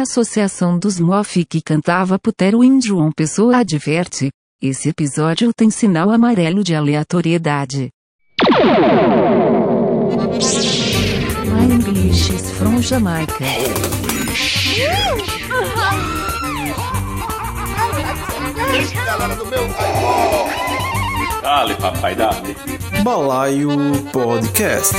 A Associação dos Mof que cantava Putero em João Pessoa adverte. Esse episódio tem sinal amarelo de aleatoriedade. My English is from Jamaica. Galera do meu Dale, papai, dale. Balaio Podcast.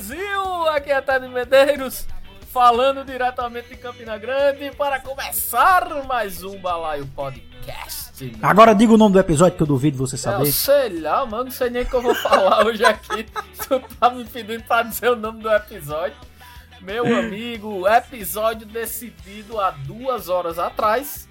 Brasil! Aqui é Tade Medeiros, falando diretamente de Campina Grande para começar mais um Balaio Podcast. Agora diga o nome do episódio que eu duvido você Eu saber. sei lá, mano, não sei nem o que eu vou falar hoje aqui. Tu tá me pedindo pra dizer o nome do episódio. Meu amigo, episódio decidido há duas horas atrás.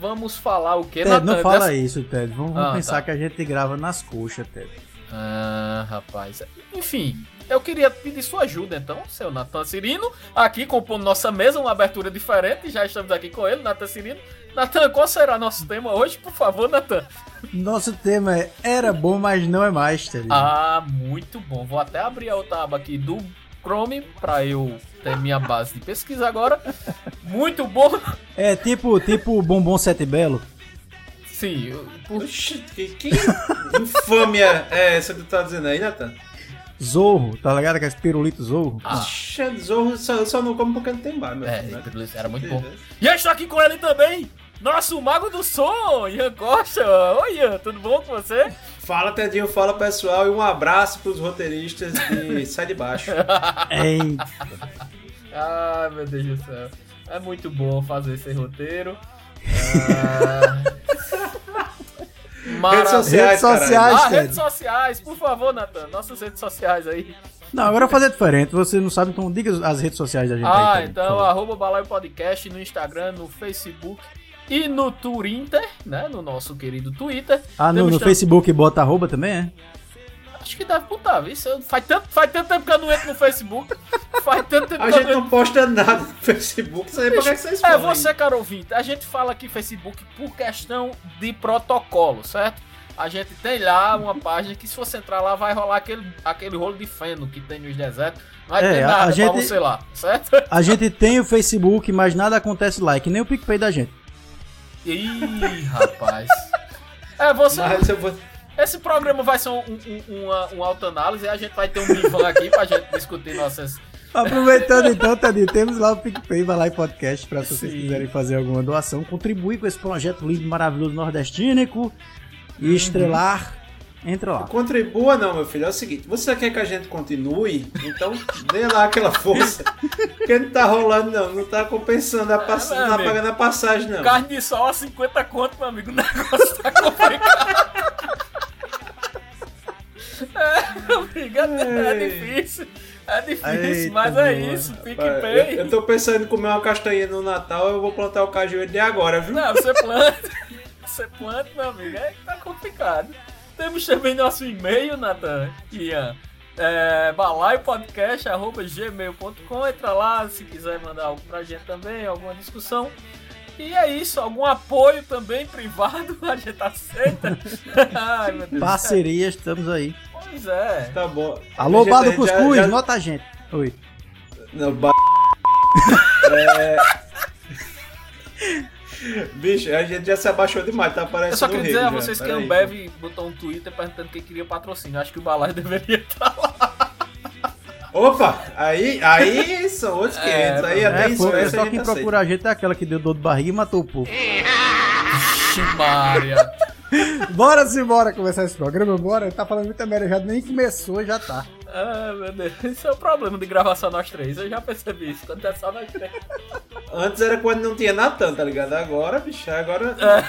Vamos falar o que, Ted, não fala Dessa- isso, Ted. Vamos, vamos Ah, pensar tá. que a gente grava nas coxas, Ted. Ah, rapaz. Enfim, eu queria pedir sua ajuda então, seu Natan Cirino, aqui compondo nossa mesa, uma abertura diferente. Já estamos aqui com ele, Natan Cirino. Natan, qual será nosso tema hoje, por favor, Natan? Nosso tema é Era bom, mas não é mais, Ted. Ah, muito bom. Vou até abrir a outra aba aqui do Chrome para eu ter minha base de pesquisa agora. Muito bom. É tipo tipo Bombom Sete Belo. Sim, eu- por- Oxi, que, que infâmia é essa que tu tá dizendo aí, Nathan? Zorro, tá ligado? Aqueles pirulitos Zorro. Ah. Zorro só, só não como porque não tem bar, meu é, filho, né? era muito bom. E eu estou aqui com ele também. Nosso mago do som, Ian Costa. Oi, Ian, tudo bom com você? Fala, Tedinho, fala pessoal e um abraço pros roteiristas de Sai de Baixo. Ei, Ai, meu Deus do céu. É muito bom fazer esse roteiro. Ah... Redes sociais, Redes sociais. Ah, redes sociais, por favor, Nathan. Nossas redes sociais aí. Não, agora eu vou fazer diferente. Você não sabe, então diga as redes sociais da gente Ah, aí, então, favor. arroba Balaio Podcast no Instagram, no Facebook e no Twitter, né? No nosso querido Twitter. Ah, no, no Facebook bota arroba também, é? Acho que deve botar, viu? Isso Faz tanto, faz tanto tempo que eu não entro no Facebook. Faz tanto tempo A que eu gente não posta nada no Facebook, isso aí pra que vocês É, falam você, cara ouvinte, a gente fala aqui Facebook por questão de protocolo, certo? A gente tem lá uma página que se você entrar lá vai rolar aquele, aquele rolo de feno que tem nos desertos. Não vai É, ter a- nada a gente- pra você lá, certo? A gente tem o Facebook, mas nada acontece lá, que nem o PicPay da gente. Ih, rapaz. É, você. Mas eu vou... Esse programa vai ser um, um, uma, uma autoanálise e a gente vai ter um divã aqui pra gente discutir nossas. Aproveitando então, Tadinho, temos lá o PicPay, vai lá em podcast, pra se vocês quiserem fazer alguma doação, contribuir com esse projeto lindo, maravilhoso nordestínico e estrelar, entra lá. Contribua não, meu filho. É o seguinte, você quer que a gente continue? Então dê lá aquela força. Porque não tá rolando não, não tá compensando a pass... É, não tá pagando a passagem não. Carne de sol a 50 conto, meu amigo. O negócio tá complicado. Amigo, é, é difícil. É difícil, Eita, mas é boa. isso. Eu, PicPay. eu tô pensando em comer uma castanha no Natal, eu vou plantar o cajueiro de agora, viu? Não, você planta. Você planta, meu amigo. É tá complicado. Temos também nosso e-mail, Nathan. Ian. É, balaiopodcast.gmail.com Entra lá se quiser mandar algo pra gente também, alguma discussão. E é isso, algum apoio também privado, a gente aceita. Ai, meu Deus. Parceria, estamos aí. Pois é. Tá bom. Alô, A gente- Bar a do gente já- Cuscuz, já- nota a gente. Oi. Não, ba... é... Bicho, a gente já se abaixou demais, tá aparecendo Eu só queria dizer a rego já, vocês que a. Ambev botou um Twitter perguntando quem queria patrocínio. Acho que o Balai deveria estar lá. Opa, aí, aí são outros 500, aí até É, isso pô, essa só quem aceita. procura a gente é aquela que deu dor de barriga e matou o povo. Maria. Bora se bora começar esse programa, bora. Tá falando muita merda, já nem começou, já tá. Ah, meu Deus. Isso é o problema de gravar só nós três. Eu já percebi isso. Quando é só nós três. Antes era quando não tinha Natan, tá ligado? Agora, bicho, agora... É,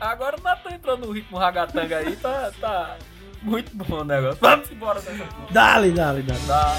agora o Natan entrou no ritmo ragatanga aí. Tá, tá muito bom o negócio. Vamos embora dessa porra. Dale, dale, dale. Dá.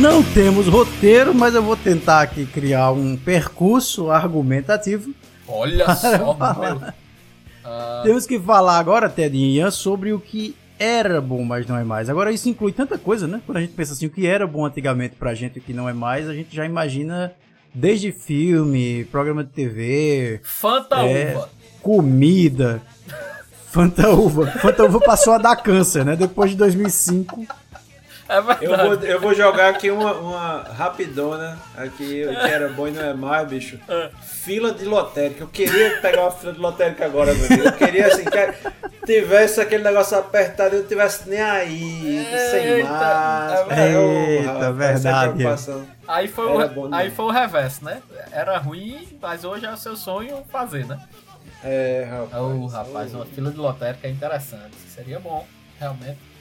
Não temos roteiro, mas eu vou tentar aqui criar um percurso argumentativo. Olha só, meu. Ah, Temos que falar agora, Ted e Ian, sobre o que era bom, mas não é mais. Agora, isso inclui tanta coisa, né? Quando a gente pensa assim, o que era bom antigamente pra gente e o que não é mais, a gente já imagina desde filme, programa de TV, Fanta É. Uva. comida. Fanta Uva. Fanta Uva passou a dar câncer, né? Depois de 2005. É. Eu vou, eu vou jogar aqui uma, uma rapidona, aqui, o que era bom e não é mais, bicho. Fila de lotérica. Eu queria pegar uma fila de lotérica agora, meu Deus. Eu queria, assim, que tivesse aquele negócio apertado e eu não tivesse nem aí, sem Eita, máscara. é Ô, Eita, essa verdade. Aí foi, o, bom aí foi o reverso, né? Era ruim, mas hoje é o seu sonho fazer, né? É, rapaz. Ô, rapaz, uma fila de lotérica é interessante. Seria bom, realmente.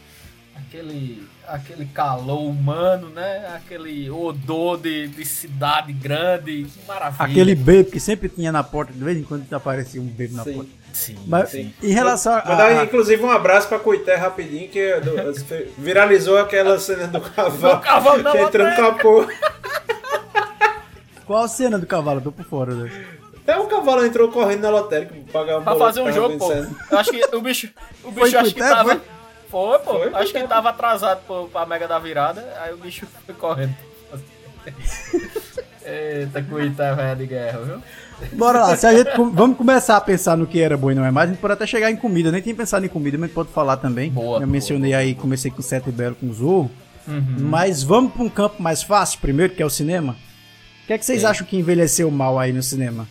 Aquele, aquele calor humano, né? Aquele odor de, de cidade grande. Que maravilha. Aquele bebo que sempre tinha na porta, de vez em quando aparecia um bebo na Sim. porta. Sim, Mas sim. em relação a. Mandar, a- inclusive, um abraço pra Coité rapidinho, que é do- viralizou aquela cena do cavalo, Do cavalo na que entrou no capô. Qual a cena do cavalo? Tô por fora, né? Até o cavalo entrou correndo na lotérica pra pagar um Pra fazer um jogo, pô. Eu acho que o bicho. O bicho acho que tava. Foi? Pô. Foi, acho que Cuité. tava atrasado pô, pra Mega da Virada. Aí o bicho foi correndo. Eita, Cuité, velho de guerra, viu? Bora lá, se a gente com- vamos começar a pensar no que era bom e não é mais, a gente pode até chegar em comida. Nem tinha pensado em comida, mas pode falar também. Boa, Eu mencionei boa, aí, comecei com Sete Belo com Zorro. Uhum. Mas vamos pra um campo mais fácil primeiro, que é o cinema. O que é que vocês acham que envelheceu mal aí no cinema?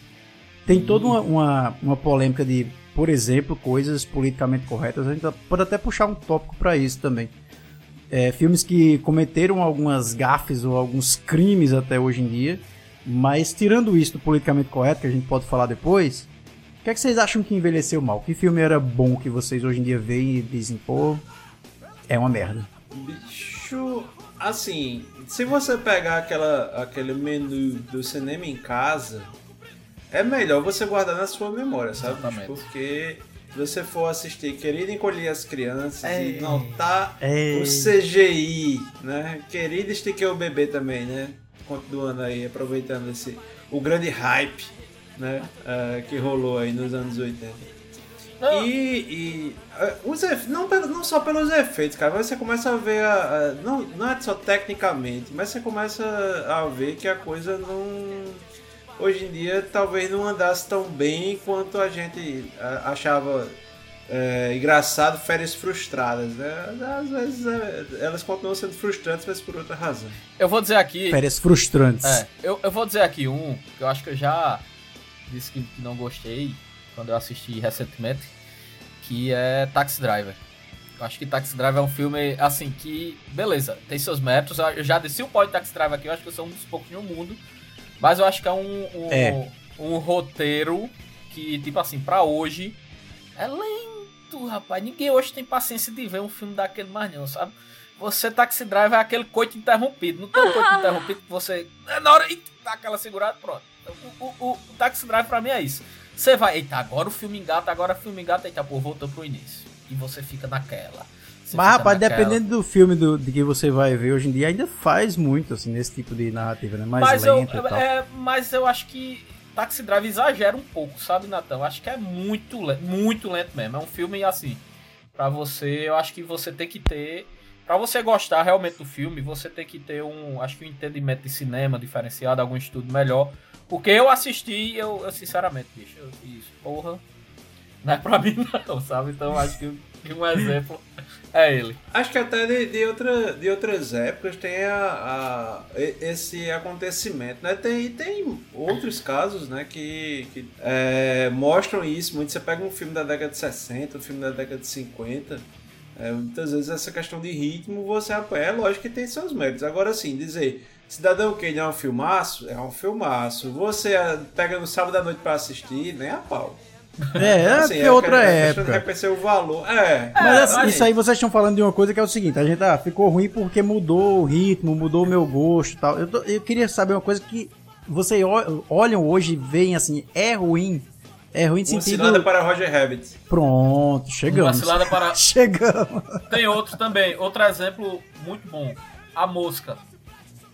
Tem toda uma, uma, uma polêmica de, por exemplo, coisas politicamente corretas. A gente pode até puxar um tópico pra isso também. É, filmes que cometeram algumas gafes ou alguns crimes até hoje em dia. Mas tirando isso do politicamente correto, que a gente pode falar depois, o que é que vocês acham que envelheceu mal? Que filme era bom que vocês hoje em dia veem e dizem, pô, é uma merda? Bicho, assim, se você pegar aquela, aquele menu do cinema em casa, é melhor você guardar na sua memória, sabe? Exatamente. Porque se você for assistir Querido Encolher as Crianças É. e notar É. o CGI, né? Querido Estiquei o Bebê também, né? Continuando aí, aproveitando esse, o grande hype, né? eh, que rolou aí nos anos 80. Não, E, e os efe- não, não só pelos efeitos, cara, mas você começa a ver, a, a- não, não é só tecnicamente, mas você começa a ver que a coisa não. Hoje em dia talvez não andasse tão bem quanto a gente ah, achava eh, engraçado férias frustradas, né? Às vezes eh, elas continuam sendo frustrantes, mas por outra razão. eu vou dizer aqui. Férias frustrantes. É, eu, eu vou dizer aqui um, que eu acho que eu já disse que não gostei quando eu assisti recentemente, que é Taxi Driver. Eu acho que Taxi Driver é um filme, assim, que, beleza, tem seus méritos. Eu já desci o pó de Taxi Driver aqui, eu acho que eu sou um dos poucos no mundo. Mas eu acho que é um, um, É. um roteiro que, tipo assim, pra hoje, é lento, rapaz. Ninguém hoje tem paciência de ver um filme daquele mais não, sabe? Você, Taxi Driver, é aquele coito interrompido. Não tem um coito interrompido que você. é Na hora. Eita, dá aquela segurada, pronto. O, o, o, o Taxi Driver pra mim é isso. Você vai, eita, agora o filme engata, agora o filme engata, eita, pô, voltou pro início. E você fica naquela. Mas, rapaz, naquela. dependendo do filme do, de que você vai ver hoje em dia, ainda faz muito, assim, nesse tipo de narrativa, né? Mais mas eu, lenta e tal. é, mas eu acho que Taxi Driver exagera um pouco, sabe, Natão? Eu acho que é muito lento, muito lento mesmo. É um filme assim, pra você, eu acho que você tem que ter, Pra você gostar realmente do filme, você tem que ter um, acho que um entendimento de cinema diferenciado, algum estudo melhor. Porque eu assisti eu, eu, sinceramente, bicho, eu fiz, porra, não é pra mim não, sabe? Então acho que um exemplo é ele. Acho que até de, de, outra, de outras épocas tem a, a- esse acontecimento, né? Tem, tem outros casos, né, que, que é, mostram isso. Muito você pega um filme da década de 60, um filme da década de 50, é, muitas vezes essa questão de ritmo você apoia. É lógico que tem seus méritos. Agora, assim, dizer Cidadão Kane é um filmaço, é um filmaço. Você ah, pega no sábado à noite pra assistir, nem a pau. É, é Assim, porque é outra época. reconhecer o valor. É, Mas é, assim, isso aí vocês estão falando de uma coisa que é o seguinte, a gente ah, ficou ruim porque mudou o ritmo, mudou o meu gosto e tal. Eu, tô- eu queria saber uma coisa que vocês ol- olham hoje e veem assim, é ruim. É ruim de Uma sentido. cilada para Roger Rabbit. Pronto, Uma chegamos. cilada para. Chegamos. Tem outro também, outro exemplo muito bom. A Mosca.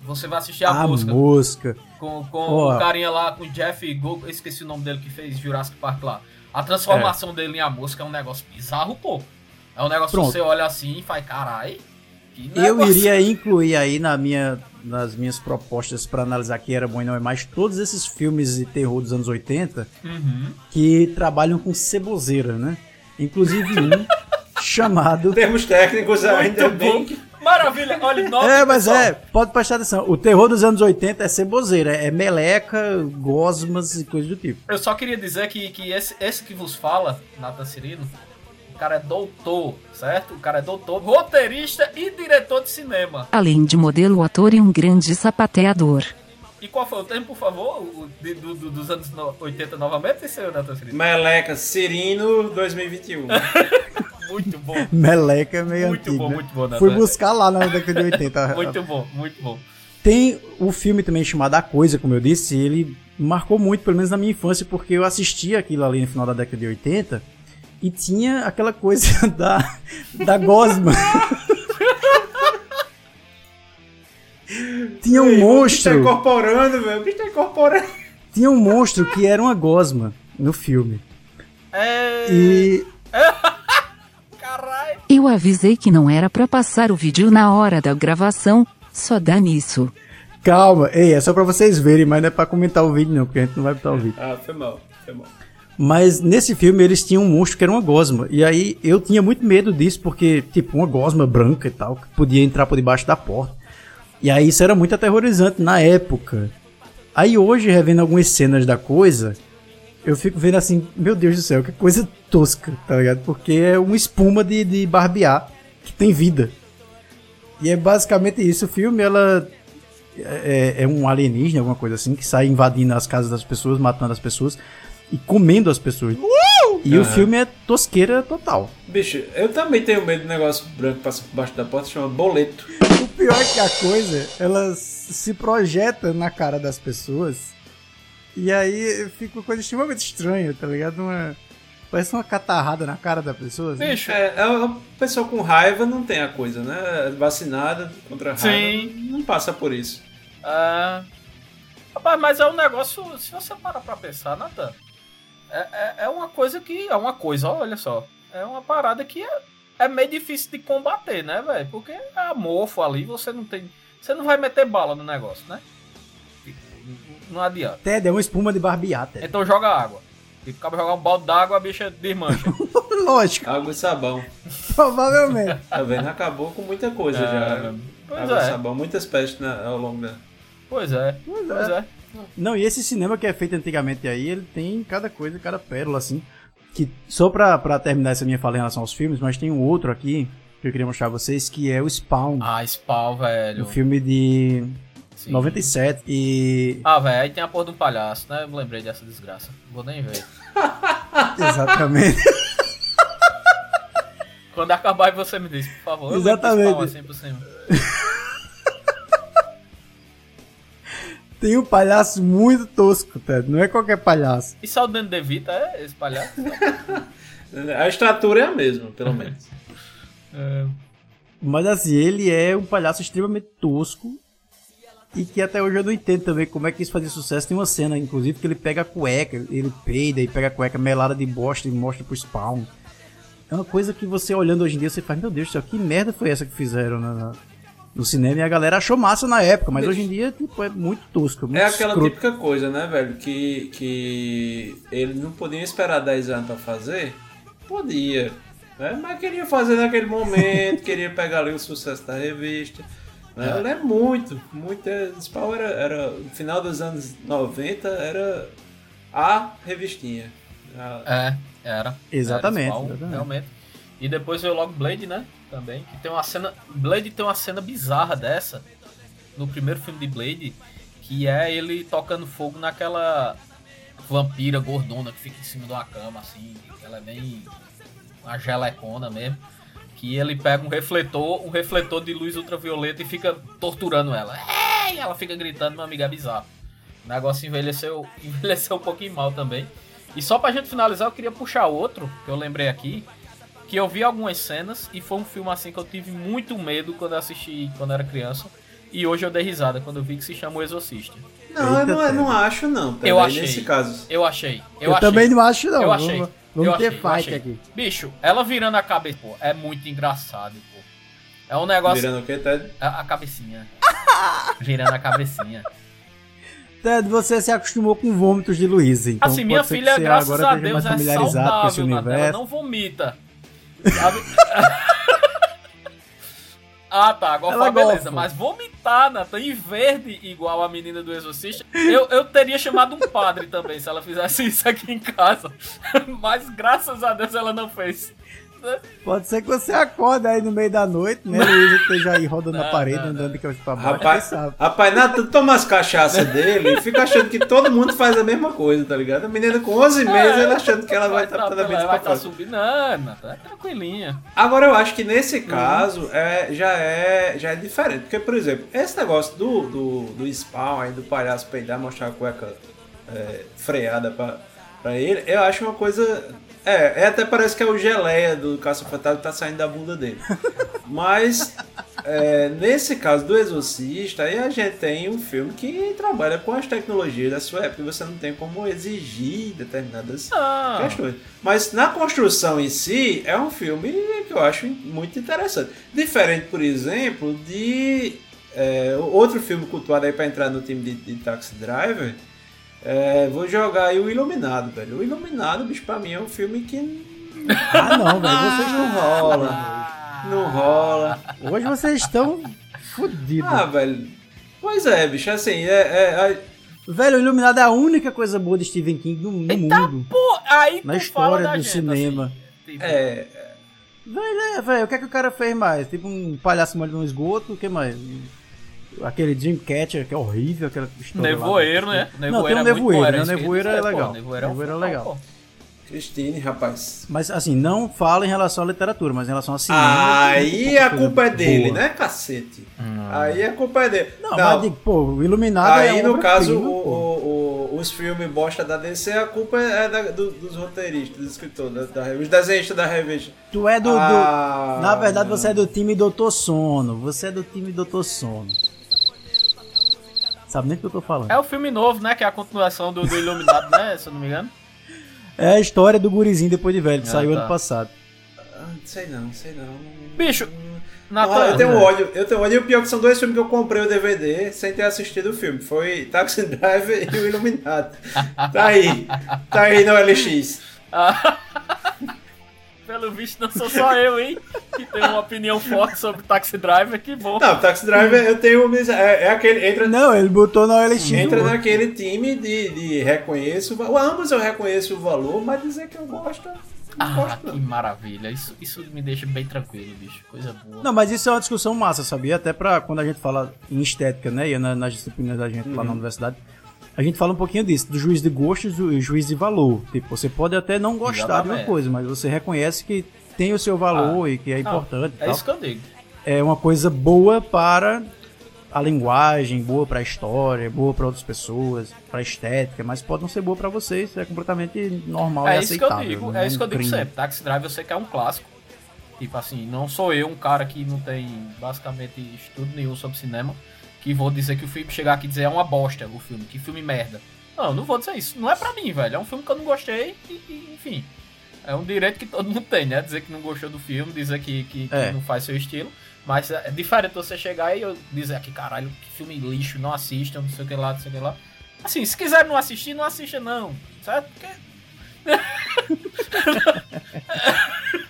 Você vai assistir a, A música música. com, com o carinha lá, com o Jeff Go, eu esqueci o nome dele que fez Jurassic Park lá. A transformação dele em a música é um negócio bizarro, pô. É um negócio Pronto. que você olha assim e faz, carai. que Eu negócio." iria incluir aí na minha, nas minhas propostas pra analisar que era bom e não é mais todos esses filmes de terror dos anos 80 Uhum. que trabalham com ceboseira, né? Inclusive um chamado. Em termos técnicos, ainda bem bom. Maravilha, olha, nota, É, mas pessoal. é, pode prestar atenção. O terror dos anos 80 é ceboseira, é meleca, gosmas e coisas do tipo. Eu só queria dizer que, que esse, esse que vos fala, Nathan Cirino, o cara é doutor, certo? O cara é doutor, roteirista e diretor de cinema. Além de modelo, ator e um grande sapateador. E qual foi o tempo, por favor? De- do- do- dos anos no- 80 novamente, seu Nathan Cirino? Meleca Cirino 2021. Muito bom. Meleca é meio Muito antigo, bom, né? muito bom, Nathan. Fui buscar lá na década de 80. Muito bom, muito bom. Tem o filme também chamado A Coisa, como eu disse, ele marcou muito, pelo menos na minha infância, porque eu assistia aquilo ali no final da década de 80 e tinha aquela coisa da, da gosma. tinha um O bicho tá monstro, incorporando, velho. O bicho tá incorporando. tinha um monstro que era uma gosma no filme. É. E Caralho. Eu avisei que não era pra passar o vídeo na hora da gravação, só dá nisso. calma, ei, é só pra vocês verem, mas não é pra comentar o vídeo não, porque a gente não vai botar o vídeo. Ah, foi mal, foi mal. Mas nesse filme eles tinham um monstro que era uma gosma. E aí eu tinha muito medo disso, porque, tipo, uma gosma branca e tal, que podia entrar por debaixo da porta. E aí isso era muito aterrorizante na época. Aí hoje, revendo algumas cenas da coisa, eu fico vendo assim, meu Deus do céu, que coisa tosca, tá ligado? Porque é uma espuma de, de barbear que tem vida. E é basicamente isso. O filme, ela é, é um alienígena, alguma coisa assim, que sai invadindo as casas das pessoas, matando as pessoas e comendo as pessoas. E o Aham. filme é tosqueira total. Bicho, eu também tenho medo do negócio branco que passa por baixo da porta, chama boleto. O pior é que a coisa, ela se projeta na cara das pessoas. E aí fica uma coisa extremamente estranha, tá ligado? Uma, parece uma catarrada na cara da pessoa. assim. Bicho, É, é a pessoa com raiva não tem a coisa, né? Vacinada contra a raiva Sim. não passa por isso. É... Rapaz, mas é um negócio, se você parar pra pensar, Nathan, é, é, é uma coisa que. É uma coisa, olha só. É uma parada que é, é meio difícil de combater, né, velho? Porque é amorfo ali, você não tem. Você não vai meter bala no negócio, né? Não adianta. Ted é uma espuma de barbear, Ted. Então joga água. E acaba jogar um balde d'água, a bicha desmancha. Lógico, Água e sabão. provavelmente. Tá vendo? Acabou com muita coisa já. Pois Água e é. sabão, muitas pestes na- ao longo da. Pois é. Pois é. Não, e esse cinema que é feito antigamente aí, ele tem cada coisa, cada pérola, assim. Que, só pra, pra terminar essa minha fala em relação aos filmes, mas tem um outro aqui que eu queria mostrar a vocês, que é o Spawn. Ah, Spawn, velho. Um filme de Sim. 97 e... Ah, velho, aí tem a porra de um palhaço, né? Eu me lembrei dessa desgraça. Vou nem ver. Exatamente. Quando acabar você me diz, por favor. Eu Exatamente. assim por cima. tem um palhaço muito tosco, Ted. Não é qualquer palhaço. E só o Danny DeVito é esse palhaço? A estrutura é a mesma, pelo menos. É. Mas assim, ele é um palhaço extremamente tosco. E que até hoje eu não entendo também como é que isso fazia sucesso. Tem uma cena, inclusive, que ele pega a cueca, ele peida e pega a cueca melada de bosta e mostra pro spawn. É uma coisa que você olhando hoje em dia, você faz, meu Deus do céu, que merda foi essa que fizeram na- na- no cinema? E a galera achou massa na época, mas hoje em dia, tipo, é muito tosco. Muito É aquela escroto. típica coisa, né, velho? Que, que eles não podiam esperar 10 anos pra fazer? Podia. Né? Mas queria fazer naquele momento, queria pegar ali o sucesso da revista. Né? Eu lembro muito, muito. é, Spawn era, era. No final dos anos 90 era a revistinha. A- É, era. Exatamente, Era Spawn, exatamente. Realmente. E depois veio logo Blade, né? Também. Que tem uma cena. Blade tem uma cena bizarra dessa. No primeiro filme de Blade. Que é ele tocando fogo naquela vampira gordona que fica em cima de uma cama, assim. Ela é bem. Uma gelecona mesmo. Que ele pega um refletor, um refletor de luz ultravioleta e fica torturando ela. Ei! Ela fica gritando, meu amigo, é bizarro. O negócio envelheceu, envelheceu um pouquinho mal também. E só pra gente finalizar, eu queria puxar outro, que eu lembrei aqui, que eu vi algumas cenas e foi um filme assim que eu tive muito medo quando eu assisti quando eu era criança, E hoje eu dei risada quando eu vi que se chama O Exorcista. Não, eu Eita, não, eu não acho, não. Eu aí achei. Nesse caso. Eu achei. Eu, Eu, achei. também não acho, não. Eu achei. Vamos, eu ter achei, fight achei. aqui. Bicho, ela virando a cabeça, pô, é muito engraçado, pô. É um negócio. Virando o quê, Ted? A, a cabecinha. virando a cabecinha. Ted, você se acostumou com vômitos de Luísa. Então assim, minha pode ser que filha, você graças agora a Deus, mais é familiarizado com esse saudável. Ela não vomita. Sabe? ah, tá. Foi beleza. Mas vomitar, Nathan, em verde, igual a menina do Exorcista, eu, eu teria chamado um padre também se ela fizesse isso aqui em casa. mas graças a Deus ela não fez. Pode ser que você acorde aí no meio da noite, né? Luísa esteja aí rodando Não, a parede, não, não. andando de cabeça pra baixo. Rapaz, rapaz, Nathan toma as cachaças dele e fica achando que todo mundo faz a mesma coisa, tá ligado? A menina com 11 meses, ela achando que ela vai estar tá, toda vez ela vai estar fora. subindo. Não, Nathan, é tranquilinha. Agora eu acho que nesse caso é, já, é, já é diferente. Porque, por exemplo, esse negócio do, do, do spawn aí, do palhaço peidar, mostrar a cueca é, freada pra, pra ele, eu acho uma coisa. É, é até parece que é o geleia do Caça Fantasma que tá saindo da bunda dele. Mas é, nesse caso do Exorcista, aí a gente tem um filme que trabalha com as tecnologias da sua época e você não tem como exigir determinadas Não. questões. Mas na construção em si, é um filme que eu acho muito interessante. Diferente, por exemplo, de é, outro filme cultuado aí pra entrar no time de, de Taxi Driver. É, vou jogar aí o Iluminado, velho. O Iluminado, bicho, pra mim é um filme que Ah, não, velho. Vocês não rola. Não rola. Hoje vocês estão fodidos. Ah, velho. Pois é, bicho, assim, é, é- Velho, o Iluminado é a única coisa boa de Stephen King no, no mundo. Pô, aí Na história fala da do gente, cinema. assim. É, Velho, é, velho, o que é que o cara fez mais? Tipo um palhaço molhado no esgoto, o que mais? Aquele Dreamcatcher, que é horrível, aquela história. lá. Nevoeiro, né? Não, tem um é nevoeiro, era né? Nevoeiro é pô, legal. Nevoeiro é, Nevoeiro é legal. Cristine, rapaz. Mas assim, não fala em relação à literatura, mas em relação ao cinema. Aí a culpa é dele, boa. né, cacete? Aí a culpa é dele. Não, mas digo, pô, o Iluminado é Aí, no obra-prima, caso, o- pô. o- o- os filmes bosta da DC, a culpa é da- do- dos roteiristas, dos escritores, da, da, os desenhistas da revista. Tu é do, do- Ah, Na verdade, não. você é do time Doutor Sono. Você é do time Doutor Sono. Sabe nem o que eu tô falando. É o filme novo, né? Que é a continuação do, do Iluminado, né? Se eu não me engano. É a história do gurizinho depois de velho, que Ah, saiu tá. ano passado. Ah, sei não, sei não. Bicho, Ah, eu tenho ódio, eu tenho ódio. E o pior é que são dois filmes que eu comprei o DVD sem ter assistido o filme. Foi Taxi Driver e o Iluminado. Tá aí. Tá aí no LX. Pelo visto não sou só eu, hein? Que tem uma opinião forte sobre Taxi Driver, que bom. Não, Taxi Driver eu tenho. É, é aquele. Entra, Não, ele botou na OLX. entra pô. naquele time de, de reconheço. Ambos eu reconheço o valor, mas dizer que eu gosto. Ah, gosto, que maravilha. Isso, isso me deixa bem tranquilo, bicho. Coisa boa. Não, mas isso é uma discussão massa, sabia? Até pra quando a gente fala em estética, né? E na- nas disciplinas da gente Uhum. lá na universidade. A gente fala um pouquinho disso, do juiz de gostos e juiz de valor. Tipo, você pode até não gostar de uma coisa, mas você reconhece que tem o seu valor Ah, e que é importante. É isso que eu digo. é uma coisa boa para a linguagem, boa para a história, boa para outras pessoas, para estética, mas pode não ser boa para você, isso é completamente normal e É isso que eu aceitável. digo. não É isso que eu digo sempre. Taxi Driver eu sei que é um clássico. Tipo assim, não sou eu, um cara que não tem basicamente estudo nenhum sobre cinema, que vou dizer que o filme chegar aqui e dizer é uma bosta o filme, que filme merda. Não, não vou dizer isso. Não é pra mim, velho. É um filme que eu não gostei e, e, enfim. É um direito que todo mundo tem, né? Dizer que não gostou do filme, dizer que, que, que É. não faz seu estilo. Mas é diferente você chegar e eu dizer aqui, caralho, que filme lixo, não assistam, não sei o que lá, não sei o que lá. Assim, se quiser não assistir, não assista não. Certo? Porque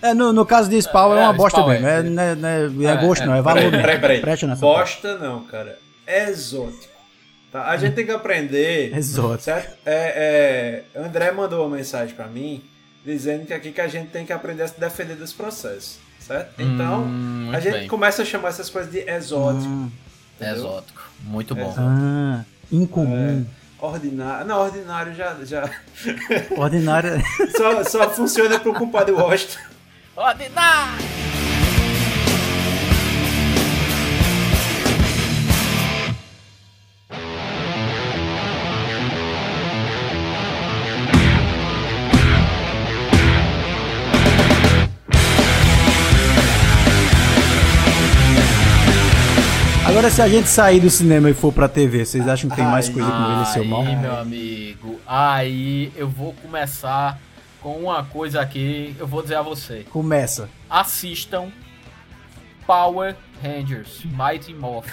É, no, no caso de Spawn é, É, uma bosta Spawn, mesmo. é. É, não é, não é- é É, gosto, é. não, é valor Peraí, mesmo. peraí, nessa parte. Bosta não, cara. É exótico. Tá? A gente tem que aprender. Exótico. Certo? É, é, André mandou uma mensagem pra mim dizendo que aqui que a gente tem que aprender a se defender dos processos. Certo? Então, Hum, a gente bem. começa a chamar essas coisas de exótico. Hum? Exótico. Muito bom. Exótico. ah, incomum. Ordinário. Não, ordinário já. já Ordinário. só, só funciona pro culpado Washington. Ordinário! Se a gente sair do cinema e for pra TV, vocês acham que tem mais coisa que envelheceu mal? Aí, meu amigo, aí eu vou começar com uma coisa aqui, eu vou dizer a você. Começa. Assistam Power Rangers Mighty Morphin.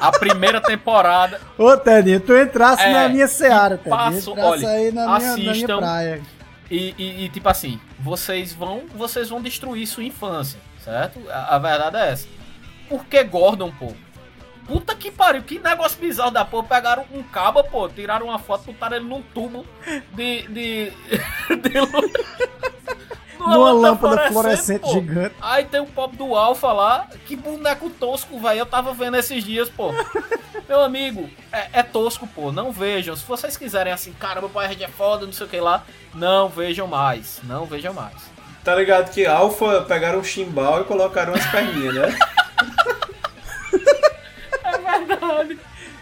A primeira temporada. Ô, Tedinho, tu entrasse É, na minha seara, Tedinho. passo- olha, aí na minha, na minha assistam. praia. E, e- e, tipo assim, vocês vão, vocês vão destruir sua infância, certo? A, a verdade é essa. Por que Gordon, pô? Puta que pariu, que negócio bizarro da porra. Pegaram um cabo, pô, tiraram uma foto, botaram ele num tubo de. de. de luz. Numa lâmpada fluorescente pô. gigante. Aí tem o pop do Alpha lá. Que boneco tosco, velho. Eu tava vendo esses dias, pô. Meu amigo, é, é tosco, pô. Não vejam. Se vocês quiserem assim, caramba, o Ranger é foda, não sei o que lá. Não vejam mais. Não vejam mais. Tá ligado que Alpha pegaram um chimbal e colocaram as perninhas, né?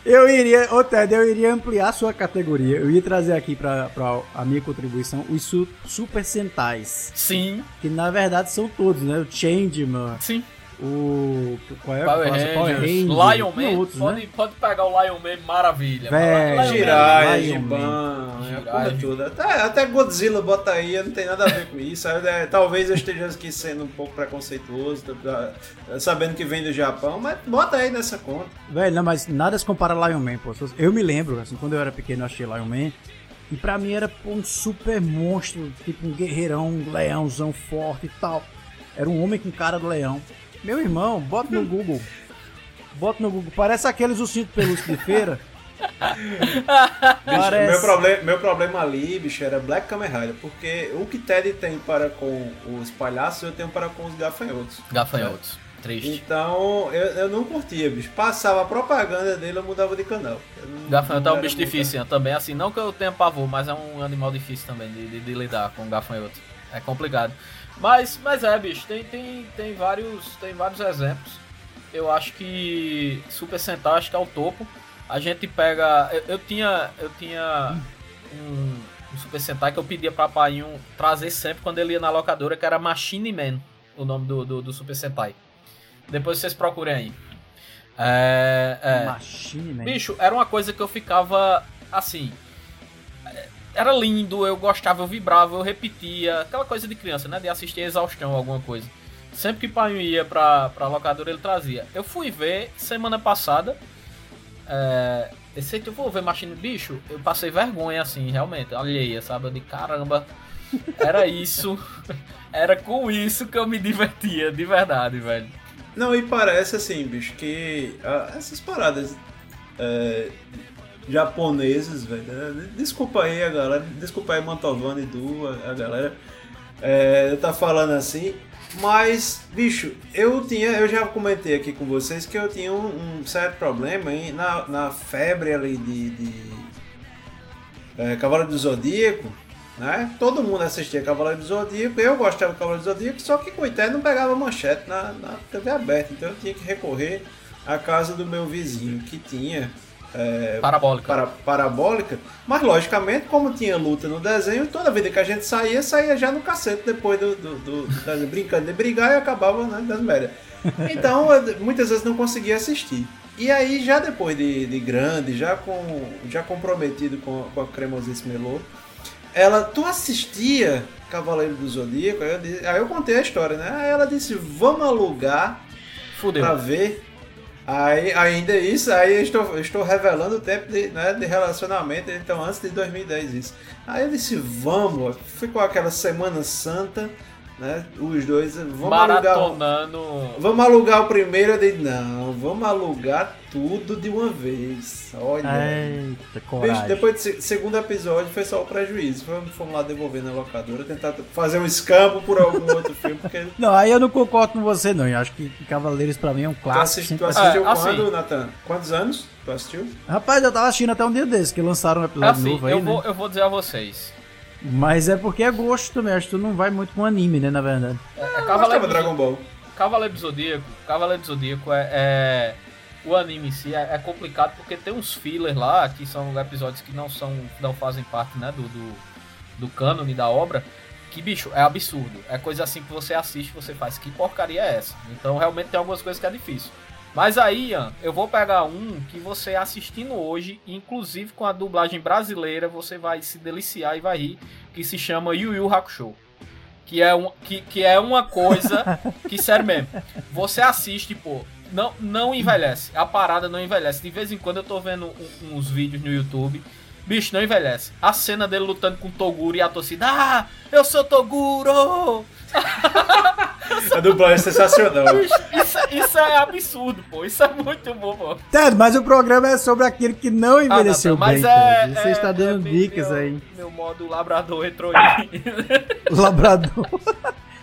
Eu iria, ô Ted, eu iria ampliar a sua categoria. Eu ia trazer aqui pra, pra a minha contribuição os su- Super Sentais. Sim, Que na verdade são todos, né? O Changeman, sim. O. Qual é? Power Qual é? Rangers, Ranger, Lion Man. outros, pode, né? pode pegar o Lion Man, maravilha. Man, Jiraiya, Lion Giban, porra toda. Até, até Godzilla bota aí, não tem nada a ver com isso. Aí, é, talvez eu esteja aqui sendo um pouco preconceituoso, tá- tá- sabendo que vem do Japão, mas bota aí nessa conta. Velho, não, mas nada se compara a Lion Man, pô. Eu me lembro, assim, quando eu era pequeno eu achei Lion Man. E pra mim era um super monstro, tipo um guerreirão, um leãozão forte e tal. Era um homem com cara do leão. Meu irmão, bota no Google. Bota no Google. Parece aqueles ursinhos de pelúcia de feira. Bicho, meu, problema, meu problema ali, bicho, era Black Kamen Rider, porque o que Ted tem para com os palhaços, eu tenho para com os gafanhotos. Gafanhotos. Triste. Então, eu, eu não curtia, bicho. Passava a propaganda dele, eu mudava de canal. Não- Gafanhoto é um bicho muito- difícil também, assim, não que eu tenha pavor, mas é um animal difícil também de, de- de lidar com gafanhoto. É complicado. Mas, mas é, bicho, tem, tem, tem, vários, tem vários exemplos. Eu acho que Super Sentai acho que é o topo. A gente pega. Eu, eu tinha. Eu tinha um, um Super Sentai que eu pedia pra Painho trazer sempre quando ele ia na locadora, que era Machine Man, o nome do, do, do Super Sentai. Depois vocês procurem aí. É, é. Machine, man. Bicho, era uma coisa que eu ficava assim. Era lindo, eu gostava, eu vibrava, eu repetia. Aquela coisa de criança, né? De assistir a exaustão, alguma coisa. Sempre que o pai ia pra, pra locadora, ele trazia. Eu fui ver semana passada. É, esse eu vou ver Machine Bicho, eu passei vergonha, assim, realmente, alheia, sabe? De caramba, era isso. Era com isso que eu me divertia, de verdade, velho. Não, e parece assim, bicho, que ah, essas paradas é, japonesas, velho. né? Desculpa aí a galera, desculpa aí Mantovani Du, a, a galera. É, tá falando assim, mas, bicho, eu tinha, eu já comentei aqui com vocês que eu tinha um, um certo problema em, na, na febre ali de, de é, Cavaleiro do Zodíaco, né? Todo mundo assistia Cavaleiro do Zodíaco, eu gostava do Cavaleiro do Zodíaco, só que coitado não pegava manchete na, na TV aberta, então eu tinha que recorrer à casa do meu vizinho que tinha é, Parabólica. para, parabólica, mas logicamente, como tinha luta no desenho, toda vida que a gente saía, saía já no cacete depois do, do, do- do brincando de brigar e acabava né, dando merda. Então, eu, muitas vezes não conseguia assistir. E aí, já depois de, de grande, já com já comprometido com, com a Cremosice Melô, ela, tu assistia Cavaleiro do Zodíaco? Aí eu, aí eu contei a história, né? Aí ela disse, vamos alugar Fudeu. pra ver. Aí, ainda isso, aí eu estou, estou revelando o tempo de, né, de relacionamento, então antes de 2010 isso. Aí eu disse, vamos, ficou aquela Semana Santa, né? Os dois, vamos alugar. Vamos alugar o primeiro, eu disse, não, vamos alugar tudo de uma vez. Olha. Eita, Bicho, coragem. depois do se- segundo episódio foi só o prejuízo. Fomos, lá devolver na locadora, tentar fazer um escampo por algum outro filme, porque Não, aí eu não concordo com você, não. Eu acho que Cavaleiros pra mim é um Tu, clássico. tu vai ser- assistiu É, assim. quando, Nathan? Quantos anos? Tu assistiu? Rapaz, eu tava assistindo até um dia desses, que lançaram um episódio Assim, novo aí, eu, né? vou, eu vou dizer a vocês. Mas é porque é gosto também. Acho que tu não vai muito com anime, né, na verdade. É, é Cavaleiro, Dragon Ball. Cavaleiro do Zodíaco. Cavaleiro do Zodíaco é, é- O anime em si é, é complicado porque tem uns fillers lá, que são episódios que não são. não fazem parte né, do, do, do cânone da obra. Que, bicho, é absurdo. É coisa assim que você assiste e você faz. Que porcaria é essa? Então realmente tem algumas coisas que é difícil. Mas aí, Ian, eu vou pegar um que você assistindo hoje, inclusive com a dublagem brasileira, você vai se deliciar e vai rir, que se chama Yu Yu Hakusho. Que é, um, que, que é uma coisa que, sério mesmo, você assiste, pô, não, não envelhece. A parada não envelhece. De vez em quando eu tô vendo um- uns vídeos no YouTube. Bicho, não envelhece. A cena dele lutando com o Toguro e a torcida. Ah, eu sou Toguro! A dublagem é sensacional. Isso, isso é absurdo, pô. Isso é muito bom, pô. Ted, mas o programa é sobre aquele que não envelheceu Ah, não, não, bem, mas é, Ted. Você é- está dando é dicas meu- aí. Meu modo labrador entrou aí. Labrador.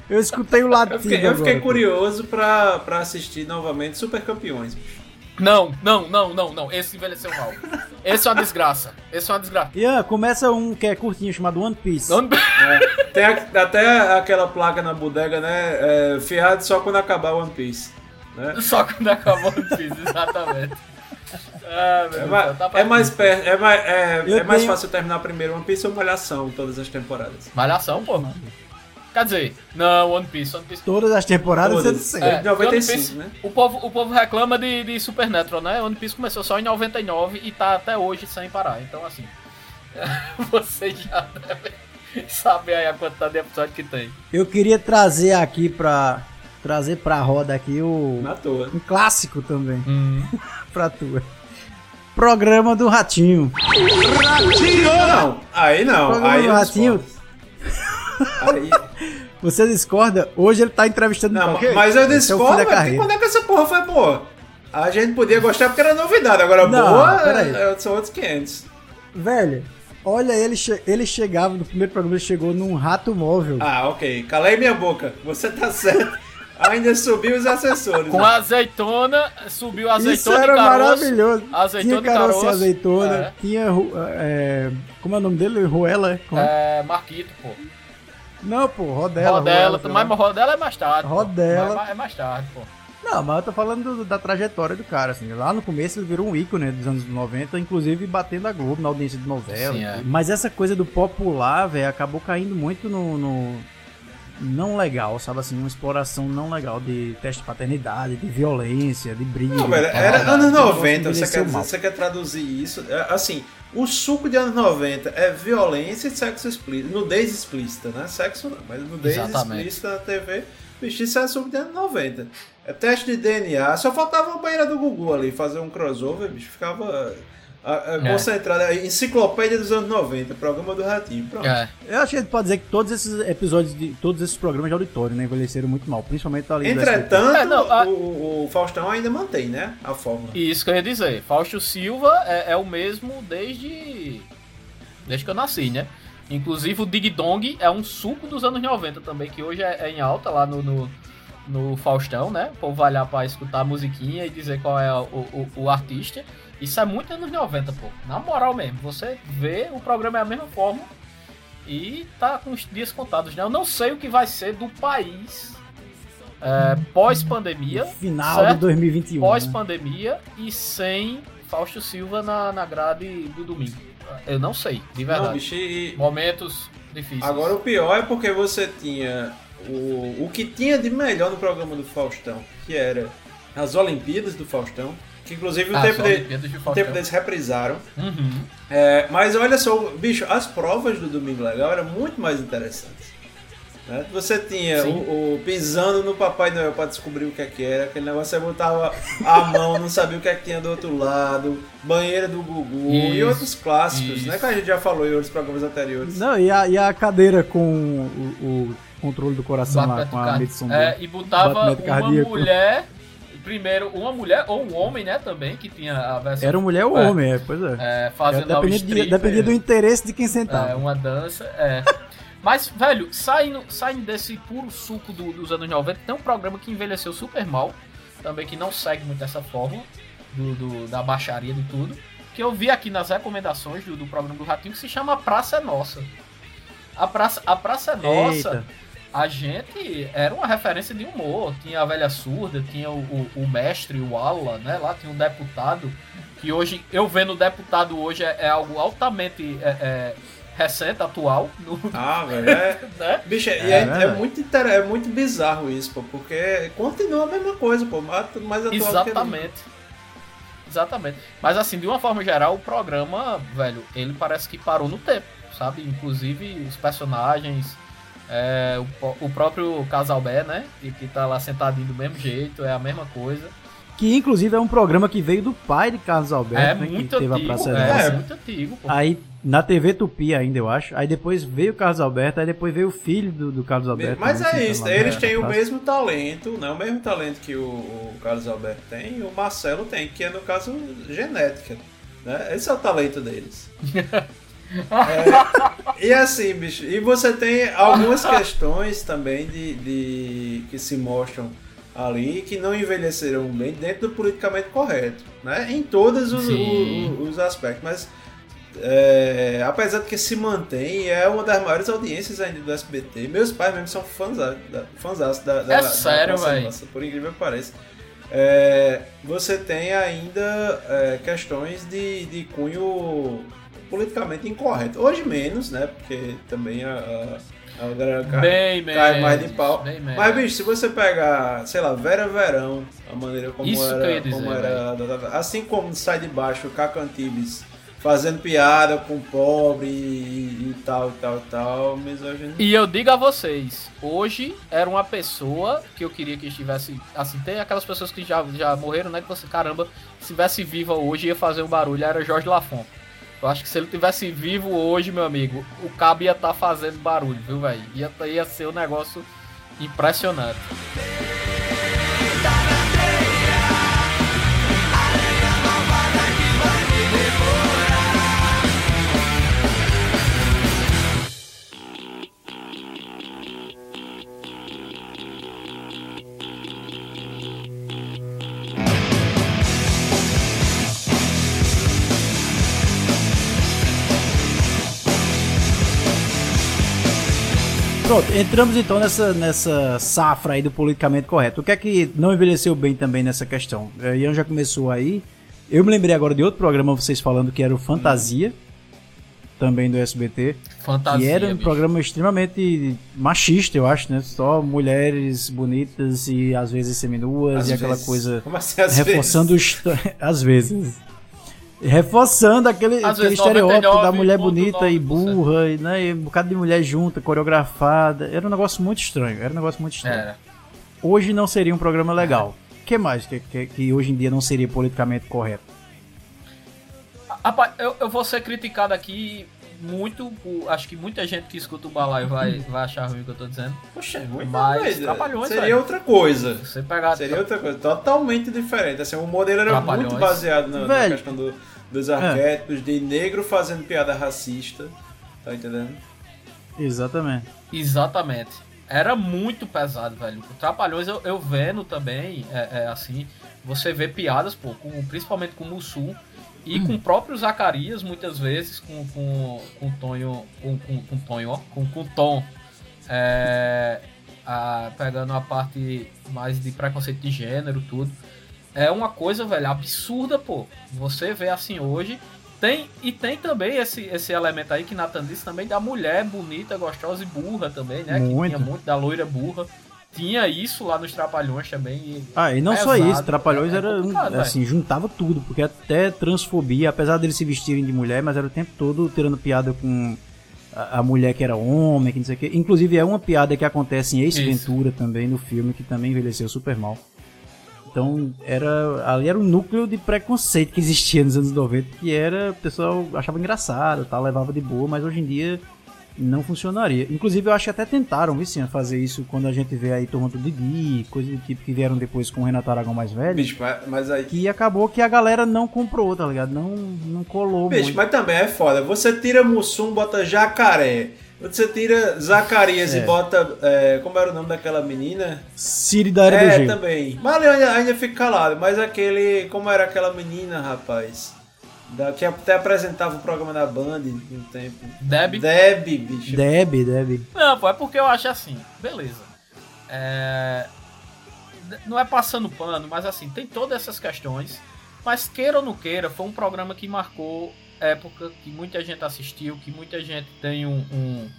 Eu escutei o latido Eu fiquei, eu fiquei curioso pra, pra assistir novamente Super Campeões. Não, não, não, não, não. Esse envelheceu mal. Esse é uma desgraça. Esse é uma desgraça. Ian, começa um que é curtinho, chamado One Piece. Onde- É, tem a- até aquela placa na bodega, né? É, fiado só quando acabar One Piece. Né? Só quando acabou o Piece, exatamente. Ah, É, mais, tá é mais perto, é mais, é, é mais tenho- fácil terminar primeiro One Piece ou Malhação em todas as temporadas. Malhação, pô. Quer dizer, não, One Piece, One Piece. Todas as temporadas Todas. sendo. É. de 95, One Piece, né? O povo, o povo reclama de, de Supernatural, né? One Piece começou só em 99 e tá até hoje sem parar. Então, assim, vocês já devem saber aí a quantidade de episódio que tem. Eu queria trazer aqui pra. Trazer pra roda aqui o. Na toa. Um clássico também. Hum. pra tu. Programa do Ratinho. Não, aí não. Programa Aí do Ratinho. Aí, Você discorda? Hoje ele tá entrevistando não, qualquer- mas eu é discordo. carreira. Quando é que essa porra foi boa? A gente podia gostar porque era novidade, agora Não, boa peraí. é, são outros 500. Velho, olha, ele, che- ele chegava, no primeiro programa ele chegou num rato móvel. Ah, ok. Calei minha boca. Você tá certo. Ainda subiu os assessores. Com né? azeitona, subiu azeitona Isso era e caroço. maravilhoso. Azeitona tinha caroço caroço. e azeitona, É. tinha. é, como é o nome dele? Ruela? Como é? É, Marquito, pô. Não, pô, Rodela. Rodela, sei mas. Rodela é mais tarde. pô. Rodela. Mas- É mais tarde, pô. Não, mas eu tô falando do- da trajetória do cara, assim. Lá no começo ele virou um ícone né, dos anos 90, inclusive batendo a Globo na audiência de novela. Sim, é. Mas essa coisa do popular, velho, acabou caindo muito no, no- Não legal, sabe assim? Uma exploração não legal de teste de paternidade, de violência, de briga. Não, velho, era anos O negócio 90, você quer, mal. você quer traduzir isso? É, Assim, o suco de anos 90 é violência e sexo explícito. Nudez explícita, né? Sexo não, mas nudez Exatamente. explícita na TV. Bicho, isso é suco de anos 90. É teste de DNA. Só faltava a banheira do Gugu ali, fazer um crossover, bicho. Ficava a- a- É. concentrado. A enciclopédia dos anos 90, programa do Ratinho. Pronto. É. Eu acho que a gente pode dizer que todos esses episódios, de todos esses programas de auditório, né, envelheceram muito mal, principalmente ali. Entretanto, É, não, a- o, o Faustão ainda mantém, né? A fórmula. Isso que eu ia dizer. Fausto Silva é, é o mesmo desde. Desde que eu nasci, né? Inclusive o Dig Dong é um suco dos anos 90 também, que hoje é, é em alta lá no, no, no Faustão, né? O povo vai lá pra escutar a musiquinha e dizer qual é o, o, o artista. Isso é muito anos 90, pô. Na moral mesmo. Você vê, o programa é a mesma forma e tá com os dias contados, né? Eu não sei o que vai ser do país é, pós-pandemia. Final certo? de 2021. né? pós-pandemia e sem Fausto Silva na, na grade do domingo. Eu não sei, de Não, verdade. bicho, e- Momentos difíceis. Agora o pior é porque você tinha o, o que tinha de melhor no programa do Faustão, que era as Olimpíadas do Faustão, que inclusive o Ah, tempo, de, de o tempo deles reprisaram. Uhum. É, mas olha só, bicho, as provas do Domingo Legal eram muito mais interessantes. né? Você tinha o, o pisando no Papai Noel pra descobrir o que é que era, aquele negócio você botava a mão, não sabia o que é que tinha do outro lado, banheira do Gugu e Isso, outros clássicos, né? isso. Que a gente já falou em outros programas anteriores. Não, e a, e a cadeira com o, o controle do coração lá, com a medição É, e botava uma cardíaco. mulher, primeiro uma mulher ou um homem, né, também, que tinha a versão Era mulher ou É. homem, é, pois é. é, fazendo Era dependia, de- dependia do interesse de quem É, sentava. uma dança, é. Mas, velho, saindo, saindo desse puro suco do- dos anos 90, tem um programa que envelheceu super mal, também que não segue muito essa fórmula do, do- da baixaria de tudo, que eu vi aqui nas recomendações do, do programa do Ratinho, que se chama Praça é Nossa. A Praça, a Praça é Nossa, Eita. A gente era uma referência de humor. Tinha a velha surda, tinha o, o, o mestre, o Ala, né? Lá tinha um deputado, que hoje, eu vendo o deputado hoje é, é algo altamente é, é, recente, atual. No, Ah, velho, é. né? Bicho, é, É, é, é muito, inter- é muito bizarro isso, pô, porque continua a mesma coisa, pô, mais, mais atual que Exatamente. Exatamente. Mas assim, de uma forma geral, o programa, velho, ele parece que parou no tempo, sabe? Inclusive os personagens, é, o, o próprio Casalbé, né? E que tá lá sentadinho do mesmo jeito, é a mesma coisa. Que inclusive é um programa que veio do pai de Carlos Alberto, é né, muito que teve a antigo, Praça é, Nossa. É. muito antigo, pô. Aí na TV Tupi ainda, eu acho. Aí depois veio o Carlos Alberto, aí depois veio o filho do, do Carlos Alberto. Mas também, é que isso, eles têm o mesmo talento, né? O mesmo talento que o, o Carlos Alberto tem e o Marcelo tem, que é no caso genética. Né? Esse é o talento deles. É, e assim, bicho, e você tem algumas questões também de, de- que se mostram ali que não envelheceram bem dentro do politicamente correto, né? Em todos os, os aspectos, mas é, apesar de que se mantém, é uma das maiores audiências ainda do SBT. Meus pais mesmo são fãs da, fãs da, da, É da sério, véi? Nossa, por incrível que pareça. É, você tem ainda é, questões de, de cunho politicamente incorreto. Hoje menos, né? Porque também a, a, a galera cai, Bem cai mais de pau. Mas, bicho, se você pegar, sei lá, Vera Verão, a maneira como Isso era. dizer, como era assim como sai de baixo o Caco Antibes fazendo piada com o pobre e, e tal, e tal, e tal, misoginia. E eu digo a vocês, hoje era uma pessoa que eu queria que estivesse. Assim, tem aquelas pessoas que já, já morreram, né? Que você, caramba, se estivesse viva hoje ia fazer um barulho, era Jorge Lafon. Eu acho que se ele tivesse vivo hoje, meu amigo, o cabo ia estar fazendo barulho, viu, velho? Ia, ia ser um negócio impressionante. Pronto, entramos então nessa, nessa safra aí do politicamente correto. O que é que não envelheceu bem também nessa questão? É, Ian já começou aí. Eu me lembrei agora de outro programa, vocês falando que era o Fantasia, também do SBT. Fantasia. que era um bicho. programa extremamente machista, eu acho, né? Só mulheres bonitas e às vezes seminuas Às e aquela vezes. coisa Como assim, às reforçando vezes? o est- às vezes reforçando aquele, aquele estereótipo da mulher 99,9%. bonita e burra e, né, e um bocado de mulher junta, coreografada. Era um negócio muito estranho. Era um negócio muito estranho. Era. Hoje não seria um programa legal. O que mais que, que, que hoje em dia não seria politicamente correto? Rapaz, eu, eu vou ser criticado aqui muito. acho que muita gente que escuta o balaio vai, vai achar ruim o que eu tô dizendo. Poxa, é muito Mas. Trapalhões, Seria velho. outra coisa. Você pegar. Seria outra coisa, totalmente diferente. Assim, o modelo era muito baseado na, na questão do- dos arquétipos de negro fazendo piada racista. Tá entendendo? Exatamente. Exatamente. Era muito pesado, velho. O Trapalhões eu, eu vendo também, é, é, assim, você vê piadas, pô, com, principalmente com o Mussu e com o próprio Zacarias, muitas vezes, com, com, com Tonho. Com, com, com Tonho, ó. Com, com Tom. É, a- pegando a parte mais de preconceito de gênero, tudo. É uma coisa, velho, absurda, pô. Você vê assim hoje. Tem, e tem também esse, esse elemento aí que Nathan disse também da mulher bonita, gostosa e burra também, né? Muito. Que tinha muito da loira burra. Tinha isso lá nos Trapalhões também. e- Ah, e não só Pesado. isso, Trapalhões É era um- complicado, assim, juntava tudo, porque até transfobia, apesar deles se vestirem de mulher, mas era o tempo todo tirando piada com a, a mulher que era homem, que não sei o quê. Inclusive é uma piada que acontece em Ace Isso. Ventura também no filme, que também envelheceu super mal. Então, era ali era um núcleo de preconceito que existia nos anos 90, que era, o pessoal achava engraçado, tá, levava de boa, mas hoje em dia não funcionaria. Inclusive, eu acho que até tentaram, Vicinha, fazer isso quando a gente vê aí Turma do Didi, coisa do tipo que vieram depois com o Renato Aragão mais velho. Bicho, mas, mas aí. Que acabou que a galera não comprou, tá ligado? Não, não colou Bicho, muito. mas também é foda. Você tira Mussum, bota jacaré. Você tira Zacarias É. e bota. é, como era o nome daquela menina? Siri da Era do É, Gelo. também. Mas ainda, ainda fica calado. Mas aquele. Como era aquela menina, rapaz? Da, que até apresentava o programa da Band um tempo. Deb? Deb, bicho. Deb, Deb. Não, pô, é porque eu acho assim, beleza. É, Não é passando pano, mas assim, tem todas essas questões. Mas queira ou não queira, foi um programa que marcou época que muita gente assistiu, que muita gente tem um, um,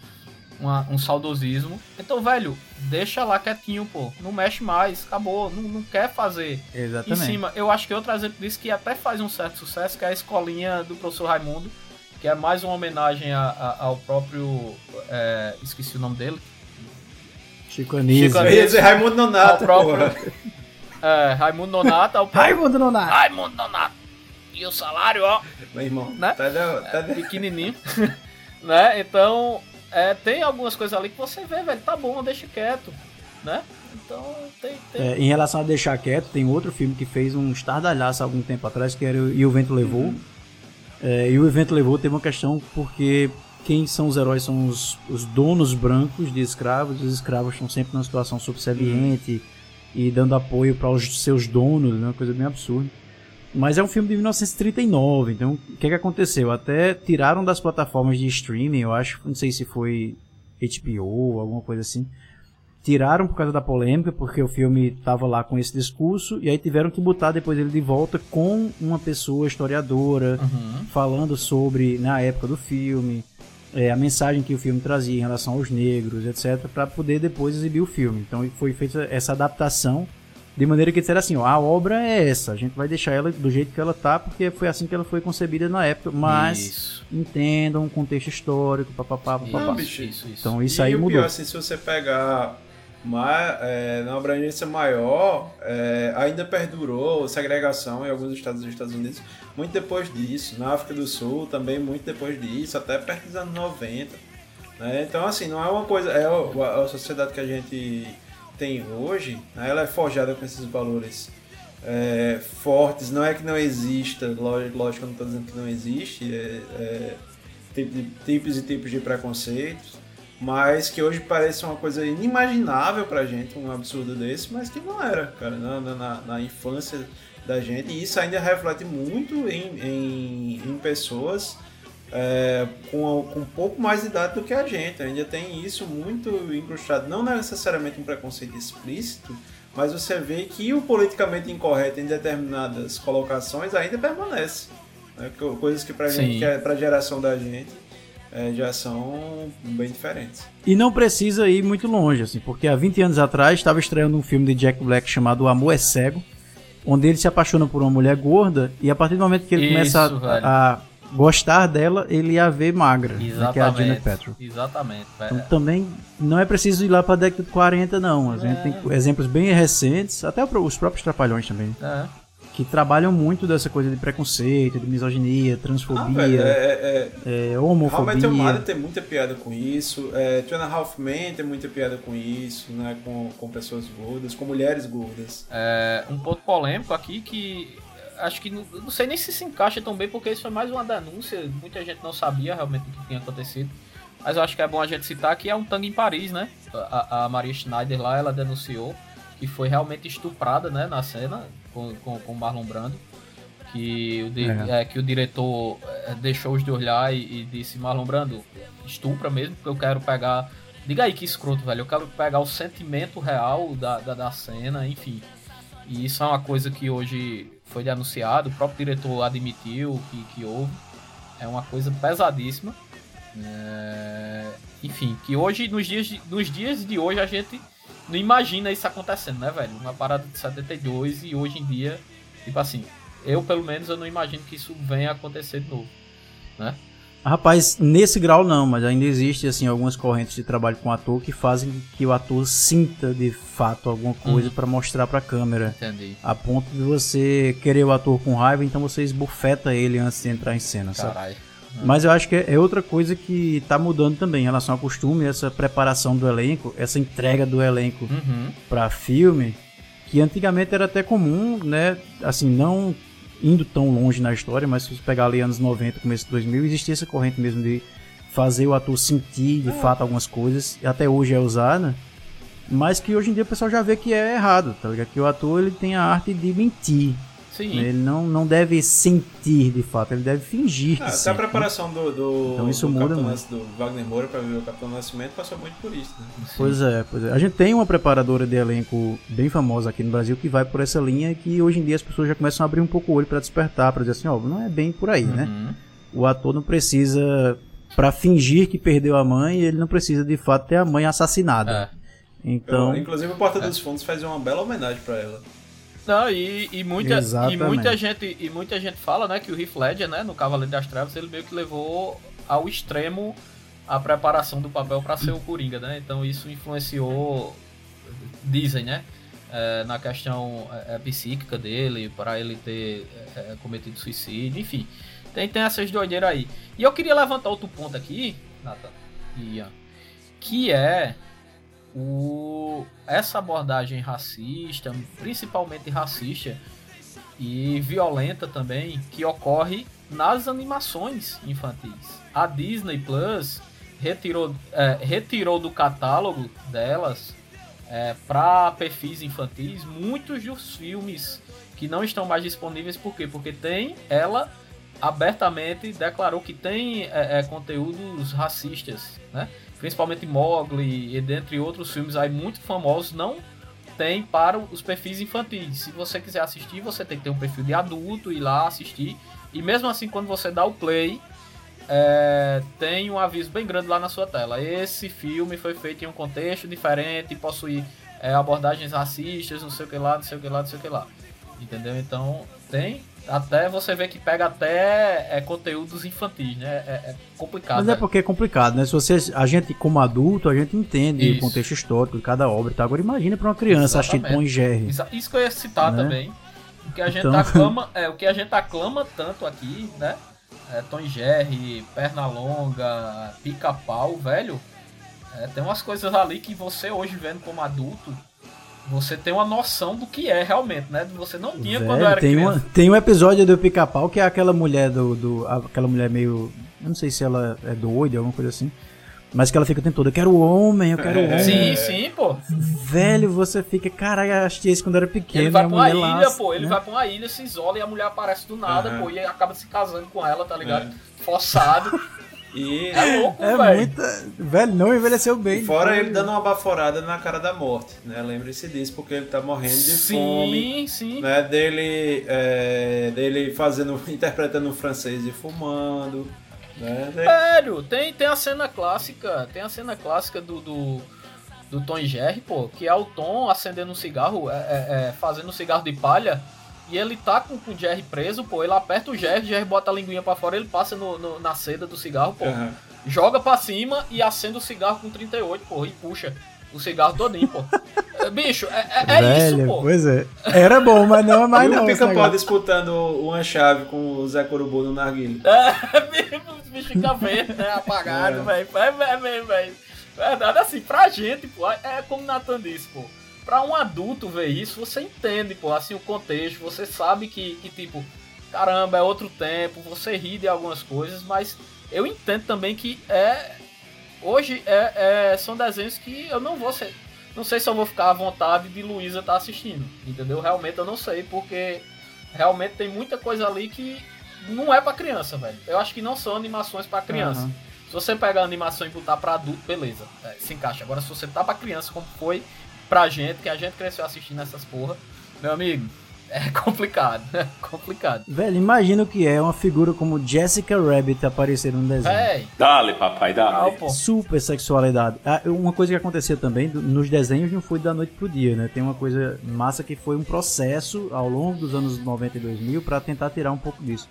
uma- um saudosismo. Então, velho, deixa lá quietinho, pô. Não mexe mais, acabou. Não, não quer fazer em Exatamente. cima. Eu acho que outro exemplo disso que até faz um certo sucesso, que é a escolinha do professor Raimundo, que é mais uma homenagem a- a- ao próprio. é, esqueci o nome dele. Chico Anísio. Chico Anísio. dizer Raimundo Nonato, Ao próprio-. É, Raimundo Nonato, ao próprio. Raimundo Nonato. Raimundo Nonato! E o salário, ó, Meu irmão, Né? tá, de- tá de- pequenininho. né? Então, é, tem algumas coisas ali que você vê, velho, tá bom, deixa quieto. Né? Então, tem. tem... É, em relação a deixar quieto, tem outro filme que fez um estardalhaço há algum tempo atrás, que era E o Vento Levou. É, e o Evento Levou teve uma questão porque quem são os heróis são os, os donos brancos de escravos, os escravos estão sempre numa situação subserviente e dando apoio para os seus donos, né, uma coisa bem absurda. Mas é um filme de 1939, então o que, que aconteceu? Até tiraram das plataformas de streaming, eu acho, não sei se foi HBO, alguma coisa assim. Tiraram por causa da polêmica, porque o filme tava lá com esse discurso, e aí tiveram que botar depois ele de volta com uma pessoa historiadora, Uhum. falando sobre, na época do filme, é, a mensagem que o filme trazia em relação aos negros, etc., para poder depois exibir o filme. Então foi feita essa adaptação, de maneira que disseram assim: ó, a obra é essa, a gente vai deixar ela do jeito que ela tá, porque foi assim que ela foi concebida na época, mas Isso. entendam o contexto histórico, papapá, papapá. Não, bicho. Isso, isso. Então isso e aí o mudou. pior, assim, se você pegar ma- é, na abrangência maior, é, ainda perdurou segregação em alguns estados dos Estados Unidos, muito depois disso. Na África do Sul também muito depois disso, até perto dos anos 90. né? Então, assim, não é uma coisa. É a sociedade que a gente tem hoje, né, ela é forjada com esses valores é, fortes. Não é que não exista, ló- lógico, eu não estou dizendo que não existe. É, é, tipo tipos e tipos de preconceitos, mas que hoje parece uma coisa inimaginável pra gente, um absurdo desse, mas que não era, cara, na- na- na infância da gente. E isso ainda reflete muito em, em, em pessoas é, com, com um pouco mais de idade do que a gente. Ainda tem isso muito incrustado, não necessariamente um preconceito explícito, mas você vê que o politicamente incorreto em determinadas colocações ainda permanece. né? Co- Coisas que que é pra geração da gente é, já são bem diferentes. E não precisa ir muito longe, assim, porque há 20 anos atrás estava estreando um filme de Jack Black chamado O Amor é Cego, onde ele se apaixona por uma mulher gorda e a partir do momento que ele Isso, começa a, a gostar dela, ele a vê magra, né, que é a Exatamente. Paltrow. Exatamente. Então É. também não é preciso ir lá para a década de 40 não, a gente tem exemplos bem recentes, até os próprios Trapalhões também, É. que trabalham muito dessa coisa de preconceito, de misoginia, Ah, transfobia, velho, é, é, é, How Your homofobia. Mother tem muita piada com isso, é, Two and a Half Men tem muita piada com isso, né, com, com pessoas gordas, com mulheres gordas. É, um ponto polêmico aqui que acho que não, não sei nem se se encaixa tão bem, porque isso foi mais uma denúncia. Muita gente não sabia realmente o que tinha acontecido. Mas eu acho que é bom a gente citar que é um tango em Paris, né? A, a Maria Schneider lá, ela denunciou que foi realmente estuprada, né, na cena com, com, com Marlon Brando. Que o, di- É. é, que o diretor é, deixou-os de olhar e, e disse: Marlon Brando, estupra mesmo, porque eu quero pegar. Diga aí que escroto, velho. Eu quero pegar o sentimento real da, da, da cena, enfim. E isso é uma coisa que hoje foi denunciado, o próprio diretor admitiu que, que houve. É uma coisa pesadíssima. É, Enfim, que hoje, nos dias, de, nos dias de hoje, a gente não imagina isso acontecendo, né, velho? Uma parada de 72 e hoje em dia, tipo assim, eu pelo menos eu não imagino que isso venha a acontecer de novo. Né? Rapaz, nesse grau não, mas ainda existe assim algumas correntes de trabalho com o ator que fazem que o ator sinta de fato alguma coisa Uhum. pra mostrar pra câmera. Entendi. A ponto de você querer o ator com raiva, então você esbofeta ele antes de entrar em cena, sabe? Caralho. Mas eu acho que é outra coisa que tá mudando também em relação ao costume, essa preparação do elenco, essa entrega do elenco Uhum. pra filme, que antigamente era até comum, né? Assim, não indo tão longe na história, mas se você pegar ali anos 90, começo de 2000, existia essa corrente mesmo de fazer o ator sentir de fato algumas coisas, e até hoje é usada, mas que hoje em dia o pessoal já vê que é errado, tá ligado? Que o ator ele tem a arte de mentir, Sim. né? ele não, não deve sentir de fato, ele deve fingir que Ah, até sente, a né? preparação do, do, Então isso do, muda Capitão muito. Do Wagner Moura para ver o Capitão Nascimento passou muito por isso, né? Pois é, pois é. A gente tem uma preparadora de elenco bem famosa aqui no Brasil que vai por essa linha que hoje em dia as pessoas já começam a abrir um pouco o olho pra despertar, pra dizer assim, ó, não é bem por aí, né? Uhum. o ator não precisa, pra fingir que perdeu a mãe, ele não precisa de fato ter a mãe assassinada. É. Então, Eu- inclusive o Porta dos Fundos faz uma bela homenagem pra ela. Não, e, e, muita, e, muita gente, e muita gente fala, né, que o Heath Ledger, né, no Cavaleiro das Trevas, ele meio que levou ao extremo a preparação do papel para ser o Coringa, né? Então isso influenciou, dizem, né, é, na questão é, psíquica dele, para ele ter é, cometido suicídio, enfim. Tem, tem essas doideiras aí. E eu queria levantar outro ponto aqui, Nathan Ian, que é o, essa abordagem racista, principalmente racista e violenta também, que ocorre nas animações infantis. A Disney Plus retirou, é, retirou do catálogo delas para perfis infantis muitos dos filmes que não estão mais disponíveis. Por quê? Porque tem ela abertamente declarou que tem é, é, conteúdos racistas, né? Principalmente Mowgli e dentre outros filmes aí muito famosos não tem para os perfis infantis. Se você quiser assistir, você tem que ter um perfil de adulto ir lá assistir. E mesmo assim, quando você dá o play, é, tem um aviso bem grande lá na sua tela. Esse filme foi feito em um contexto diferente, possui é, abordagens racistas, não sei o que lá, não sei o que lá, não sei o que lá. Entendeu? Então tem. Até você vê que pega até é, conteúdos infantis, né? É, é complicado. Mas é né? porque é complicado, né? Se você, a gente, como adulto, a gente entende Isso. o contexto histórico de cada obra e tal. Agora imagina pra uma criança assistindo Exatamente. Tom e Jerry. Exa- Isso que eu ia citar Né? também. O que a gente Então- aclama, é, o que a gente aclama tanto aqui, né? É, Tom e Jerry, Pernalonga, Pica-Pau, velho. é, tem umas coisas ali que você hoje vendo como adulto, você tem uma noção do que é realmente, né? Você não tinha quando era tem, criança. uma, tem um episódio do Pica-Pau que é aquela mulher do, do. Aquela mulher meio. Eu não sei se ela é doida, alguma coisa assim. Mas que ela fica o tempo todo, eu quero homem, eu quero homem. Sim, sim, pô. Velho, você fica, caralho, eu achei isso quando era pequeno. Ele vai a pra uma ilha, pô. Ele né? vai pra uma ilha, se isola e a mulher aparece do nada, Aham. pô. E acaba se casando com ela, tá ligado? Forçado. E É louco, É velho. muita. Velho, não envelheceu bem. fora Foi- ele dando uma baforada na cara da morte, né? Lembre-se disso, porque ele tá morrendo de Sim, fome. sim. Né, dele, é, dele fazendo, interpretando francês e fumando. Né? Velho, tem, tem a cena clássica, tem a cena clássica do, do, do Tom e Jerry, pô, que é o Tom acendendo um cigarro, é, é, é, fazendo um cigarro de palha, e ele tá com, com o Jerry preso, pô, ele aperta o Jerry, o Jerry bota a linguinha pra fora, ele passa no, no- na seda do cigarro, pô, Aham. joga pra cima e acende o cigarro com 38, pô, e puxa o cigarro todinho, pô. É, Bicho, é, é- é Velho, isso, pô. pois é. Era bom, mas não é mais e não. o esse Pica-Pau disputando uma chave com o Zé Corubu no narguilho. É, os bichos ficam verdes, né? Apagado, É. velho. É, é mesmo, velho. Verdade, assim, pra gente, pô, é como o Nathan disse, pô. Pra um adulto ver isso, você entende, pô, assim, o contexto, você sabe que, que, tipo, caramba, é outro tempo, você ri de algumas coisas, mas eu entendo também que é. Hoje é, é- são desenhos que eu não vou ser. Não sei se eu vou ficar à vontade de Luísa estar assistindo. Entendeu? Realmente eu não sei, porque realmente tem muita coisa ali que não é pra criança, velho. Eu acho que não são animações pra criança. Aham. Se você pegar a animação e botar pra adulto, beleza, é, se encaixa. Agora, se você tá pra criança, como foi pra gente, que a gente cresceu assistindo essas porra, meu amigo, é complicado, é complicado. Velho, imagina o que é uma figura como Jessica Rabbit aparecer num desenho. Véi, Dale, papai, dale. pô. Super sexualidade. Ah, Uma coisa que acontecia também nos desenhos não foi da noite pro dia, né? Tem uma coisa massa que foi um processo ao longo dos anos 90 e 2000 pra tentar tirar um pouco disso.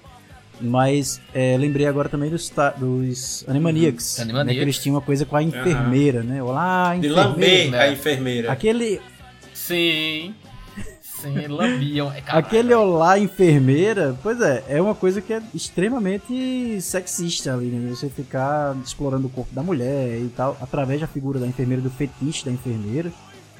Mas é, lembrei agora também dos, dos Animaniacs. Uhum. Né, Animaniacs. que eles tinham uma coisa com a enfermeira, né? Olá, De enfermeira. lamber né? a enfermeira. Aquele, Sim, sim, lambiam. É, aquele olá, enfermeira, pois é, é uma coisa que é extremamente sexista ali, né? Você ficar explorando o corpo da mulher e tal, através da figura da enfermeira, do fetiche da enfermeira.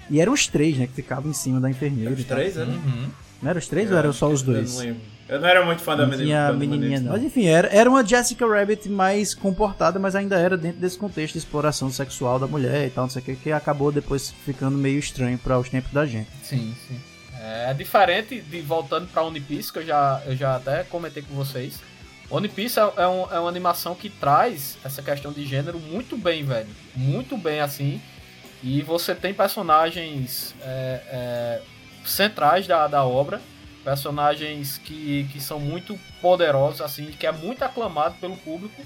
E eram os três, né, que ficavam em cima da enfermeira. Os três, né? Uhum. Não eram os três ou eram só os Eu dois? não lembro. Eu não era muito fã da menina. tinha a da menininha, Animaniacs, não. Mas enfim, era, era uma Jessica Rabbit mais comportada, mas ainda era dentro desse contexto de exploração sexual da mulher e tal, não sei o que, que acabou depois ficando meio estranho para os tempos da gente. Sim, sim. É diferente de voltando pra One Piece, que eu já, eu já até comentei com vocês. One Piece é, é, um- é uma animação que traz essa questão de gênero muito bem, velho. Muito bem, assim. E você tem personagens é, é, centrais da, da obra Personagens que, que são muito poderosos, assim, que é muito aclamado pelo público,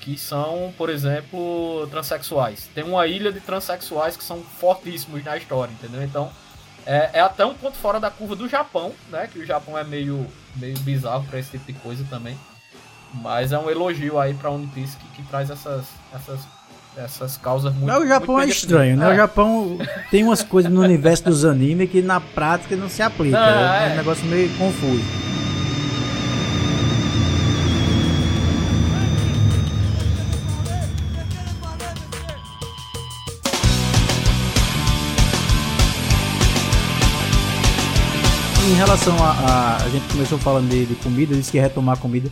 que são, por exemplo, transexuais. Tem uma ilha de transexuais que são fortíssimos na história, entendeu? Então, é, é até um ponto fora da curva do Japão, né? Que o Japão é meio, meio bizarro para esse tipo de coisa também. Mas é um elogio aí pra One Piece que, que traz essas, essas, essas causas muito Mas o Japão é estranho, né? O Japão tem umas coisas no universo dos animes que na prática não se aplica. Não, é, é. um negócio meio confuso. Em relação a, a. A gente começou falando de, de comida, disse que ia retomar comida.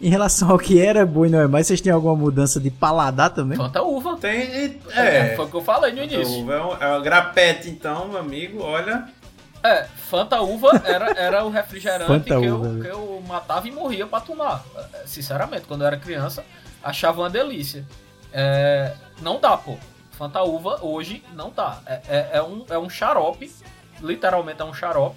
Em relação ao que era bom e não é mais, vocês têm alguma mudança de paladar também? Fanta uva. Tem. É, É. foi o que eu falei no início. Uva é, um, é uma grapete, então, meu amigo, olha. É, Fanta Uva era, era o refrigerante que, Uva, eu, né? que eu matava e morria pra tomar. É, Sinceramente, quando eu era criança, achava uma delícia. É, não dá, pô. Fanta Uva hoje não dá. É, é, é um, é um xarope, literalmente é um xarope.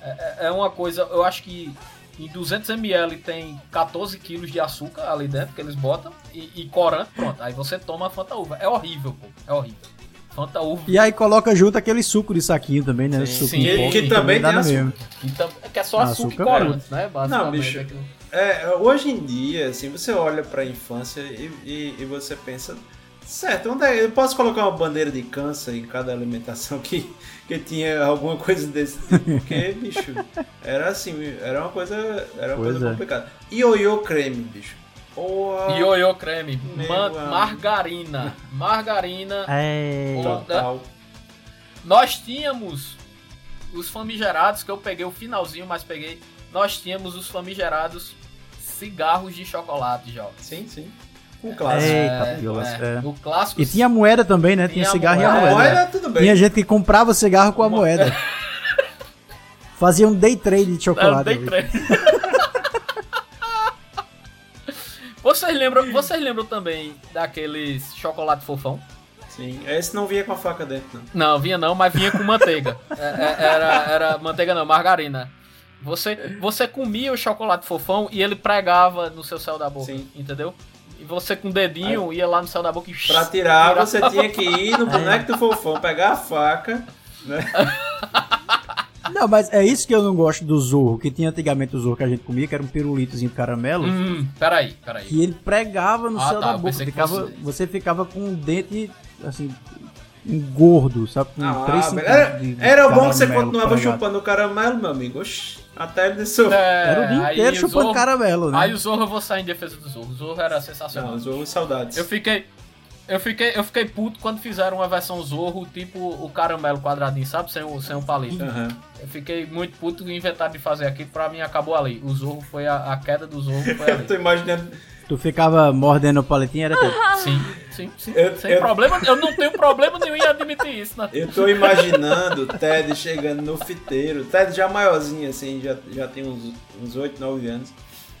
É, é- é uma coisa, eu acho que em 200ml tem 14 quilos de açúcar ali dentro que eles botam e, e corante, pronto. Aí você toma a Fanta Uva. É horrível, pô. É horrível. Fanta Uva. E aí coloca junto aquele suco de saquinho também, né? Sim, suco sim, em pó, que também dá tem açúcar. mesmo. Então, é que é só açúcar, açúcar e corante, né? Basicamente. bicho. aquilo. É, hoje em dia, assim, você olha pra infância e, e, e você pensa, certo, onde é, eu posso colocar uma bandeira de câncer em cada alimentação que, que tinha alguma coisa desse tipo, porque, bicho, era assim, era uma coisa, era uma Pois coisa é. complicada. Ioiô creme, bicho. Porra, Ioiô creme, Meu ma- amigo. margarina, margarina. É. Total. Nós tínhamos os famigerados, que eu peguei o finalzinho, mas peguei. Nós tínhamos os famigerados cigarros de chocolate, já. Sim, sim. Um clássico. Eita, piolas, é. O clássico. E tinha a moeda também, né? Tinha, Tinha a cigarro e a A moeda. moeda. moeda, tudo bem. Tinha gente que comprava cigarro com a moeda. Fazia um day trade de É, chocolate. dei três. Vocês lembram, vocês lembram também daqueles chocolate fofão? Sim, esse não vinha com a faca dentro, não. Não, vinha não, mas vinha com manteiga. É, é, era, era manteiga não, margarina. Você, você comia o chocolate fofão e ele pregava no seu céu da boca, Sim. entendeu? E você com o dedinho ia lá no céu da boca e... Pra tirar, tirava. você tinha que ir no boneco do fofão, pegar a faca, né? Não, mas é isso que eu não gosto do Zorro, que tinha antigamente o Zorro que a gente comia, que era um pirulitozinho de caramelo, Hum, peraí, peraí. que ele pregava no Ah, céu tá, da boca. Ficava, fosse- Você ficava com um dente, assim, engordo, sabe? Com Ah, 3 velho, era, de, de era bom que você continuava pregado. chupando o caramelo, meu amigo. Oxi, até ele desceu. É, Era o dia aí inteiro chupando Zorro- caramelo, né? Aí o Zorro eu vou sair em defesa do Zorro. O Zorro era sensacional. Não, Zorro, saudades. Eu fiquei. Eu fiquei, eu fiquei puto quando fizeram uma versão Zorro, tipo o caramelo quadradinho, sabe? Sem o, sem o palito. Aham. Eu fiquei muito puto e inventaram de fazer aquilo. Pra mim acabou ali. O Zorro foi a, a queda do Zorro foi Eu tô imaginando. Tu ficava mordendo o palitinho, era tudo. Sim, sim, sim. Eu- sem eu- problema. Eu não tenho problema nenhum em admitir isso, né? Eu tô imaginando o Ted chegando no fiteiro. Ted já maiorzinho, assim, já, já tem uns, uns 8, 9 anos.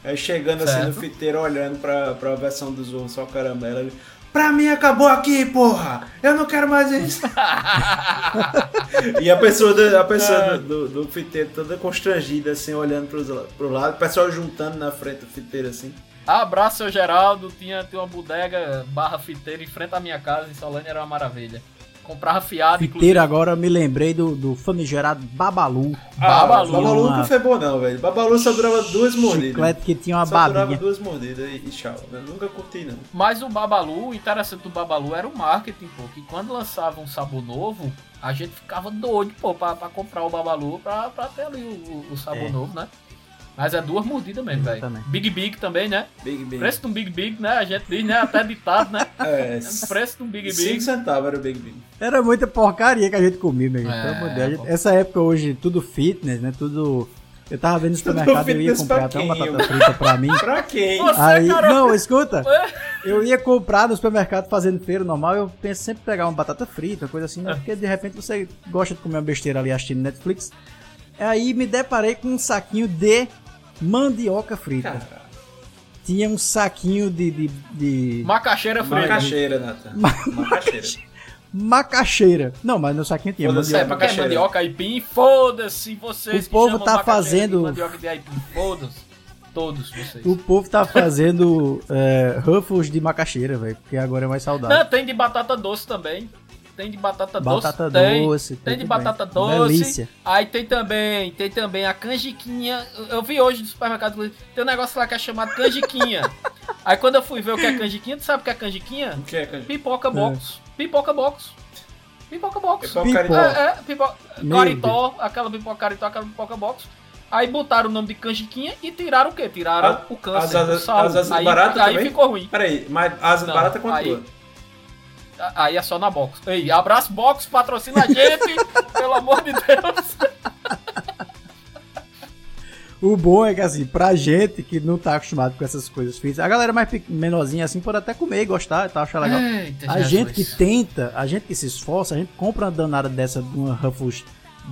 Aí chegando assim no Certo. fiteiro, olhando pra, pra versão do Zorro, só caramelo. Ele, pra mim acabou aqui, porra! Eu não quero mais isso! e a pessoa, do, a pessoa do, do, do fiteiro toda constrangida, assim, olhando pros, pro lado. O pessoal juntando na frente do fiteiro, assim. Abraço, seu Geraldo. Tinha, tinha uma bodega barra fiteira em frente à minha casa em Solânia, era uma maravilha. Comprava fiado, Fiteiro agora, eu me lembrei do, do famigerado Babalu. Babalu. Babalu Uma- nunca foi bom, não, velho. Babalu só durava duas mordidas. Chiclete que tinha uma Só durava babinha. duas mordidas e, e tchau. Eu nunca curti, não. Mas o Babalu, o interessante do Babalu era o marketing, pô. Que quando lançava um sabor novo, a gente ficava doido, pô, pra, pra comprar o Babalu pra, pra ter ali o, o- o sabor É. novo, né? Mas é duas mordidas mesmo, velho. Big Big também, né? Big Big. Preço de um Big Big, né? A gente diz, né? Até ditado, né? É, Preço de um Big 5 Big. centavos era o Big Big. Era muita porcaria que a gente comia, meu. É, Pelo amor de Deus. A gente-. Essa época hoje, tudo fitness, né? Tudo. Eu tava vendo no supermercado e eu ia comprar pra até uma batata frita pra mim. Pra quem? Você, Aí, cara, não, escuta. É. Eu ia comprar no supermercado fazendo feira normal, eu penso sempre em pegar uma batata frita, coisa assim, né? Porque de repente você gosta de comer uma besteira ali assistindo Netflix. Aí me deparei com um saquinho de mandioca frita. Cara, Tinha um saquinho de. de, de Macaxeira frita. macaxeira, Nathan. Macaxeira. macaxeira. Não, mas no saquinho tinha Foda-se, mandioca. É, porque é macaxeira. mandioca aipim, foda-se vocês O povo tá macaxeira de fazendo- mandioca de aipim, foda-se. Todos vocês. O povo tá fazendo é, Ruffles de macaxeira, velho, porque agora é mais saudável. Não, tem de batata doce também. Tem de batata, Batata doce. tem. doce, Tem tem de batata doce. Delícia. Aí tem também, tem também a canjiquinha. Eu- vi hoje no supermercado, tem um negócio lá que é chamado canjiquinha. Aí quando eu fui ver o que é canjiquinha, tu sabe o que é canjiquinha? O que é, cara? Pipoca box. Pipoca box. Pipoca box. Pipoca. É, é, pipoca. Meu Caritó, aquela pipoca caritó, aquela pipoca box. Aí botaram o nome de canjiquinha e tiraram o quê? Tiraram A- o câncer, as asas- as asas aí, baratas aí também? ficou ruim. Peraí, mas asa Não, barata quanto aí- tua? Aí é só na box. Ei, abraço box, patrocina a gente, pelo amor de Deus. O bom é que, assim, pra gente que não tá acostumado com essas coisas físicas, a galera mais menorzinha assim pode até comer e gostar e tal, achar legal. Eita, A Jesus. gente que tenta, a gente que se esforça, a gente compra uma danada dessa, uma Ruffles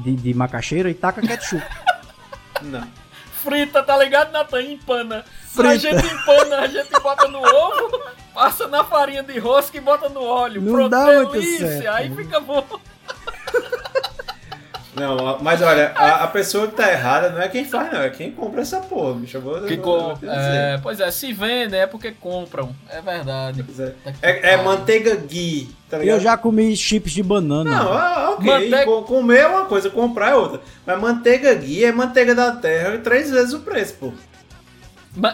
de, de macaxeira e taca ketchup. Não. Frita, tá ligado, Natan? Empana. A Frita. gente empana, a gente bota no ovo, passa na farinha de rosca e bota no óleo. Não Pronto, dá muito delícia. certo. Aí fica bom. Não, mas olha, a, a pessoa que tá errada não é quem faz, não, é quem compra essa porra, bicho. Eu vou, Que eu vou- com- eu vou é, pois é, se vende é porque compram. É verdade. dizer. Tá É, é manteiga ghee, tá ligado? Eu já comi chips de banana. Não, ah, ok. Manteiga- Co- Comer é uma coisa, comprar é outra. Mas manteiga ghee é manteiga da terra três vezes o preço, pô.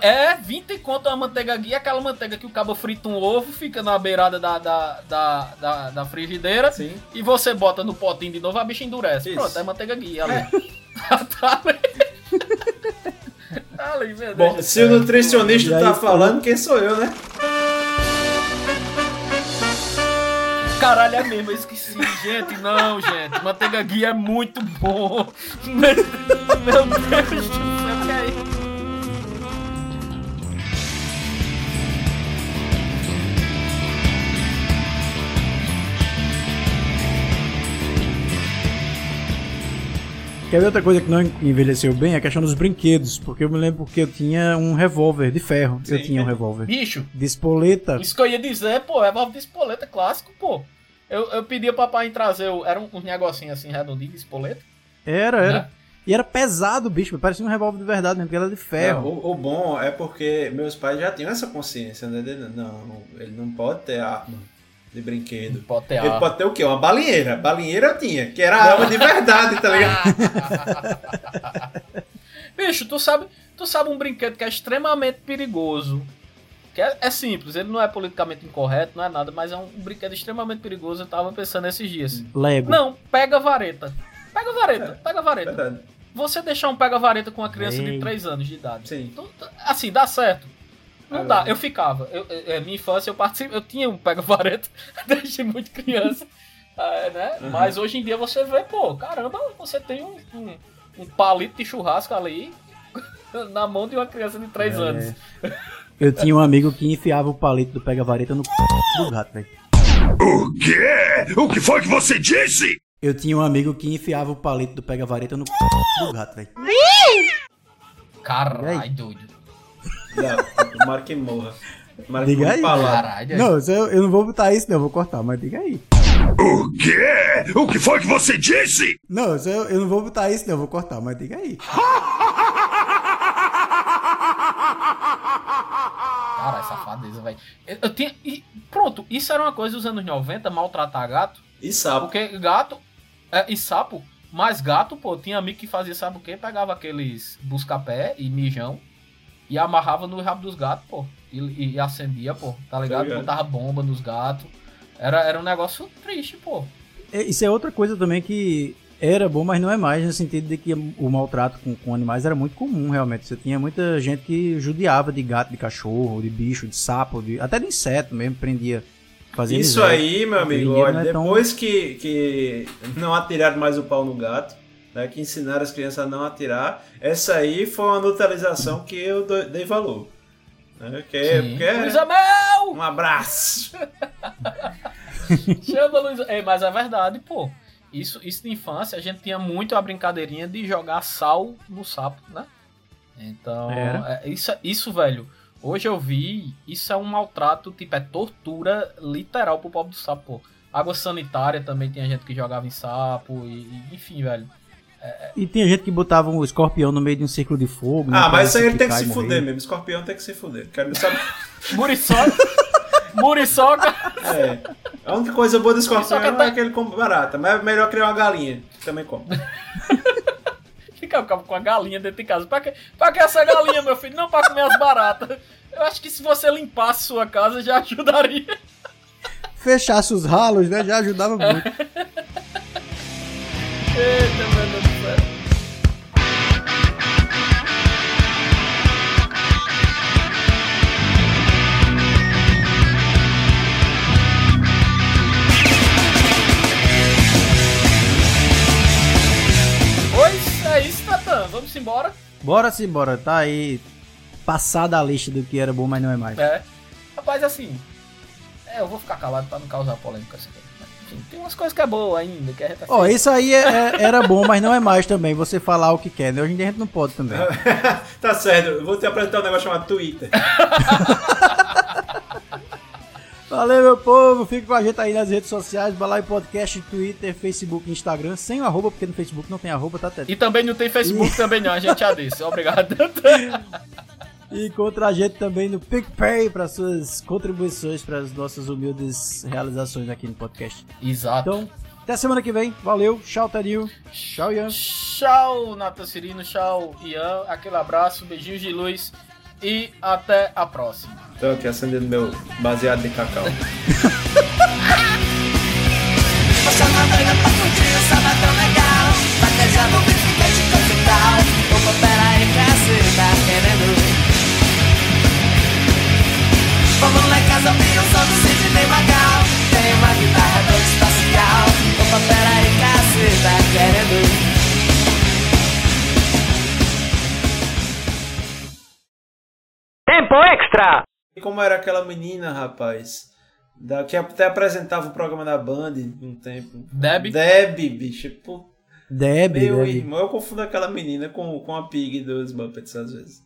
É, 20 conto uma manteiga guia, aquela manteiga que o cabo frita um ovo, fica na beirada da, da, da, da, da frigideira, Sim. e você bota no potinho de novo, a bicha endurece. Isso. Pronto, é manteiga guia ali. tá ali. tá ali, meu Deus. Bom, se o nutricionista aí, tá falando, quem sou eu, né? Caralho, é mesmo, eu esqueci. Gente, não, gente. Manteiga guia é muito bom. Meu Deus do céu, que é isso? Quer ver outra coisa que não envelheceu bem? É a questão dos brinquedos. Porque eu me lembro que eu tinha um revólver de ferro. Eu Sim. tinha um revólver. Bicho, De espoleta. Isso que eu ia dizer, pô, é válvula de espoleta clássico, pô. Eu, eu pedia pro papai em trazer, o- era um, um negocinho assim, redondinho de espoleta. Era, era. Né? E era pesado, bicho. Parecia um revólver de verdade mesmo, porque era de ferro. Não, o, o bom é porque meus pais já tinham essa consciência, né? Não, ele não pode ter arma de brinquedo. Pode ter Ele pode ter o quê? Uma balinheira. Balinheira eu tinha, que era arma de verdade, tá ligado? Bicho, tu sabe, tu sabe um brinquedo que é extremamente perigoso. Que é, é simples, ele não é politicamente incorreto, não é nada, mas é um, um brinquedo extremamente perigoso. Eu tava pensando esses dias. Lego. Não, pega a vareta. Pega a vareta, pega a vareta. Verdade. Você deixar um pega-vareta com uma criança de Ei. 3 anos de idade. Sim. Tu- assim, dá certo. Não É dá, eu ficava. Eu, eu- é, minha infância eu participei, eu tinha um pega-vareta desde muito criança. é, né? Uhum. Mas hoje em dia você vê, pô, caramba, você tem um, um, um palito de churrasco ali na mão de uma criança de 3 É. anos. Eu tinha um amigo que enfiava o palito do pega-vareta no c... do gato, velho. O quê? O que foi que você disse? Eu tinha um amigo que enfiava o palito do pega-vareta no c... do gato, velho. E Caralho, doido. Não, tomara que morra. Tomara que Diga morra aí. Caralho. Não, eu, eu não vou botar isso, não, eu vou cortar, mas diga aí. O quê? O que foi que você disse? Não, eu, eu não vou botar isso, não, eu vou cortar, mas diga aí. Cara, safadeza, velho. Eu, eu tinha. e pronto, isso era uma coisa dos anos 90, maltratar gato. E sapo. Porque gato é, e sapo, mas gato, pô, tinha amigo que fazia, sabe o quê? Pegava aqueles busca-pé e mijão e amarrava no rabo dos gatos, pô. E, e acendia, pô, tá ligado? ligado. Botava bomba nos gatos. Era, era um negócio triste, pô. É, Isso é outra coisa também que era bom, mas não é mais, no sentido de que o maltrato com, com animais era muito comum, realmente. Você tinha muita gente que judiava de gato, de cachorro, de bicho, de sapo, de, até de inseto mesmo, prendia. Fazia Isso miséria. aí, meu amigo, olha, é tão- depois que, que não atiraram mais o pau no gato, né, que ensinaram as crianças a não atirar, essa aí foi uma neutralização que eu dei valor. Né, que, Sim. porque é- Luísa Mel! um abraço. Chama Luísa. É, mas é verdade, pô. Isso, isso de infância, a gente tinha muito a brincadeirinha de jogar sal no sapo, né? Então, Era. é, isso, isso, velho, hoje eu vi, isso é um maltrato, tipo, é tortura literal pro pobre do sapo, pô. Água sanitária também tinha gente que jogava em sapo, e, e- enfim, velho. E tinha gente que botava um escorpião no meio de um círculo de fogo. né, Ah, mas isso aí ele tem que se morrer. fuder mesmo. Escorpião tem que se fuder. Quero saber. Muriçoca. Muriçoca. É. A única coisa boa do escorpião Só que tá- é que ele come barata, mas é melhor criar uma galinha, que também come. Fica com a galinha dentro de casa. Pra que, pra que essa galinha, meu filho? Não pra comer as baratas. Eu acho que se você limpasse sua casa já ajudaria. Fechasse os ralos, né? Já ajudava muito. embora. Bora sim, bora. Tá aí passada a lista do que era bom, mas não é mais. É. Rapaz, assim. É, eu vou ficar calado pra não causar polêmica. Assim. Enfim, tem umas coisas que é boa ainda, que a gente Ó, isso aí é- é- era bom, mas não é mais também. Você falar o que quer, né? Hoje em dia a gente não pode também. tá certo, eu vou te apresentar um negócio chamado Twitter. Valeu, meu povo. Fique com a gente aí nas redes sociais. Balai Podcast, Twitter, Facebook, Instagram. Sem o arroba, porque no Facebook não tem arroba, tá, Tete? E também não tem Facebook também não, a gente já disse. Obrigado. E encontra a gente também no PicPay para suas contribuições para as nossas humildes realizações aqui no podcast. Exato. Então, até semana que vem. Valeu. Tchau, Tadil. Tchau, Ian. Tchau, Natan Cirino. Tchau, Ian. Aquele abraço, beijinhos de luz. E até a próxima. Tô aqui acendendo meu baseado de cacau. Madruga pra curtir o sabadão Vamos lá em casa ouvir o som do Sidney Magal Tem uma guitarra do espacial Opa, pera aí, que você tá querendo Tempo extra! E como era aquela menina, rapaz, da, que até apresentava o programa da Band um tempo. Deb? Deb, bicho. Pô, Deb, meu Deb. irmão, eu confundo aquela menina com, com a Pig dos Muppets às vezes.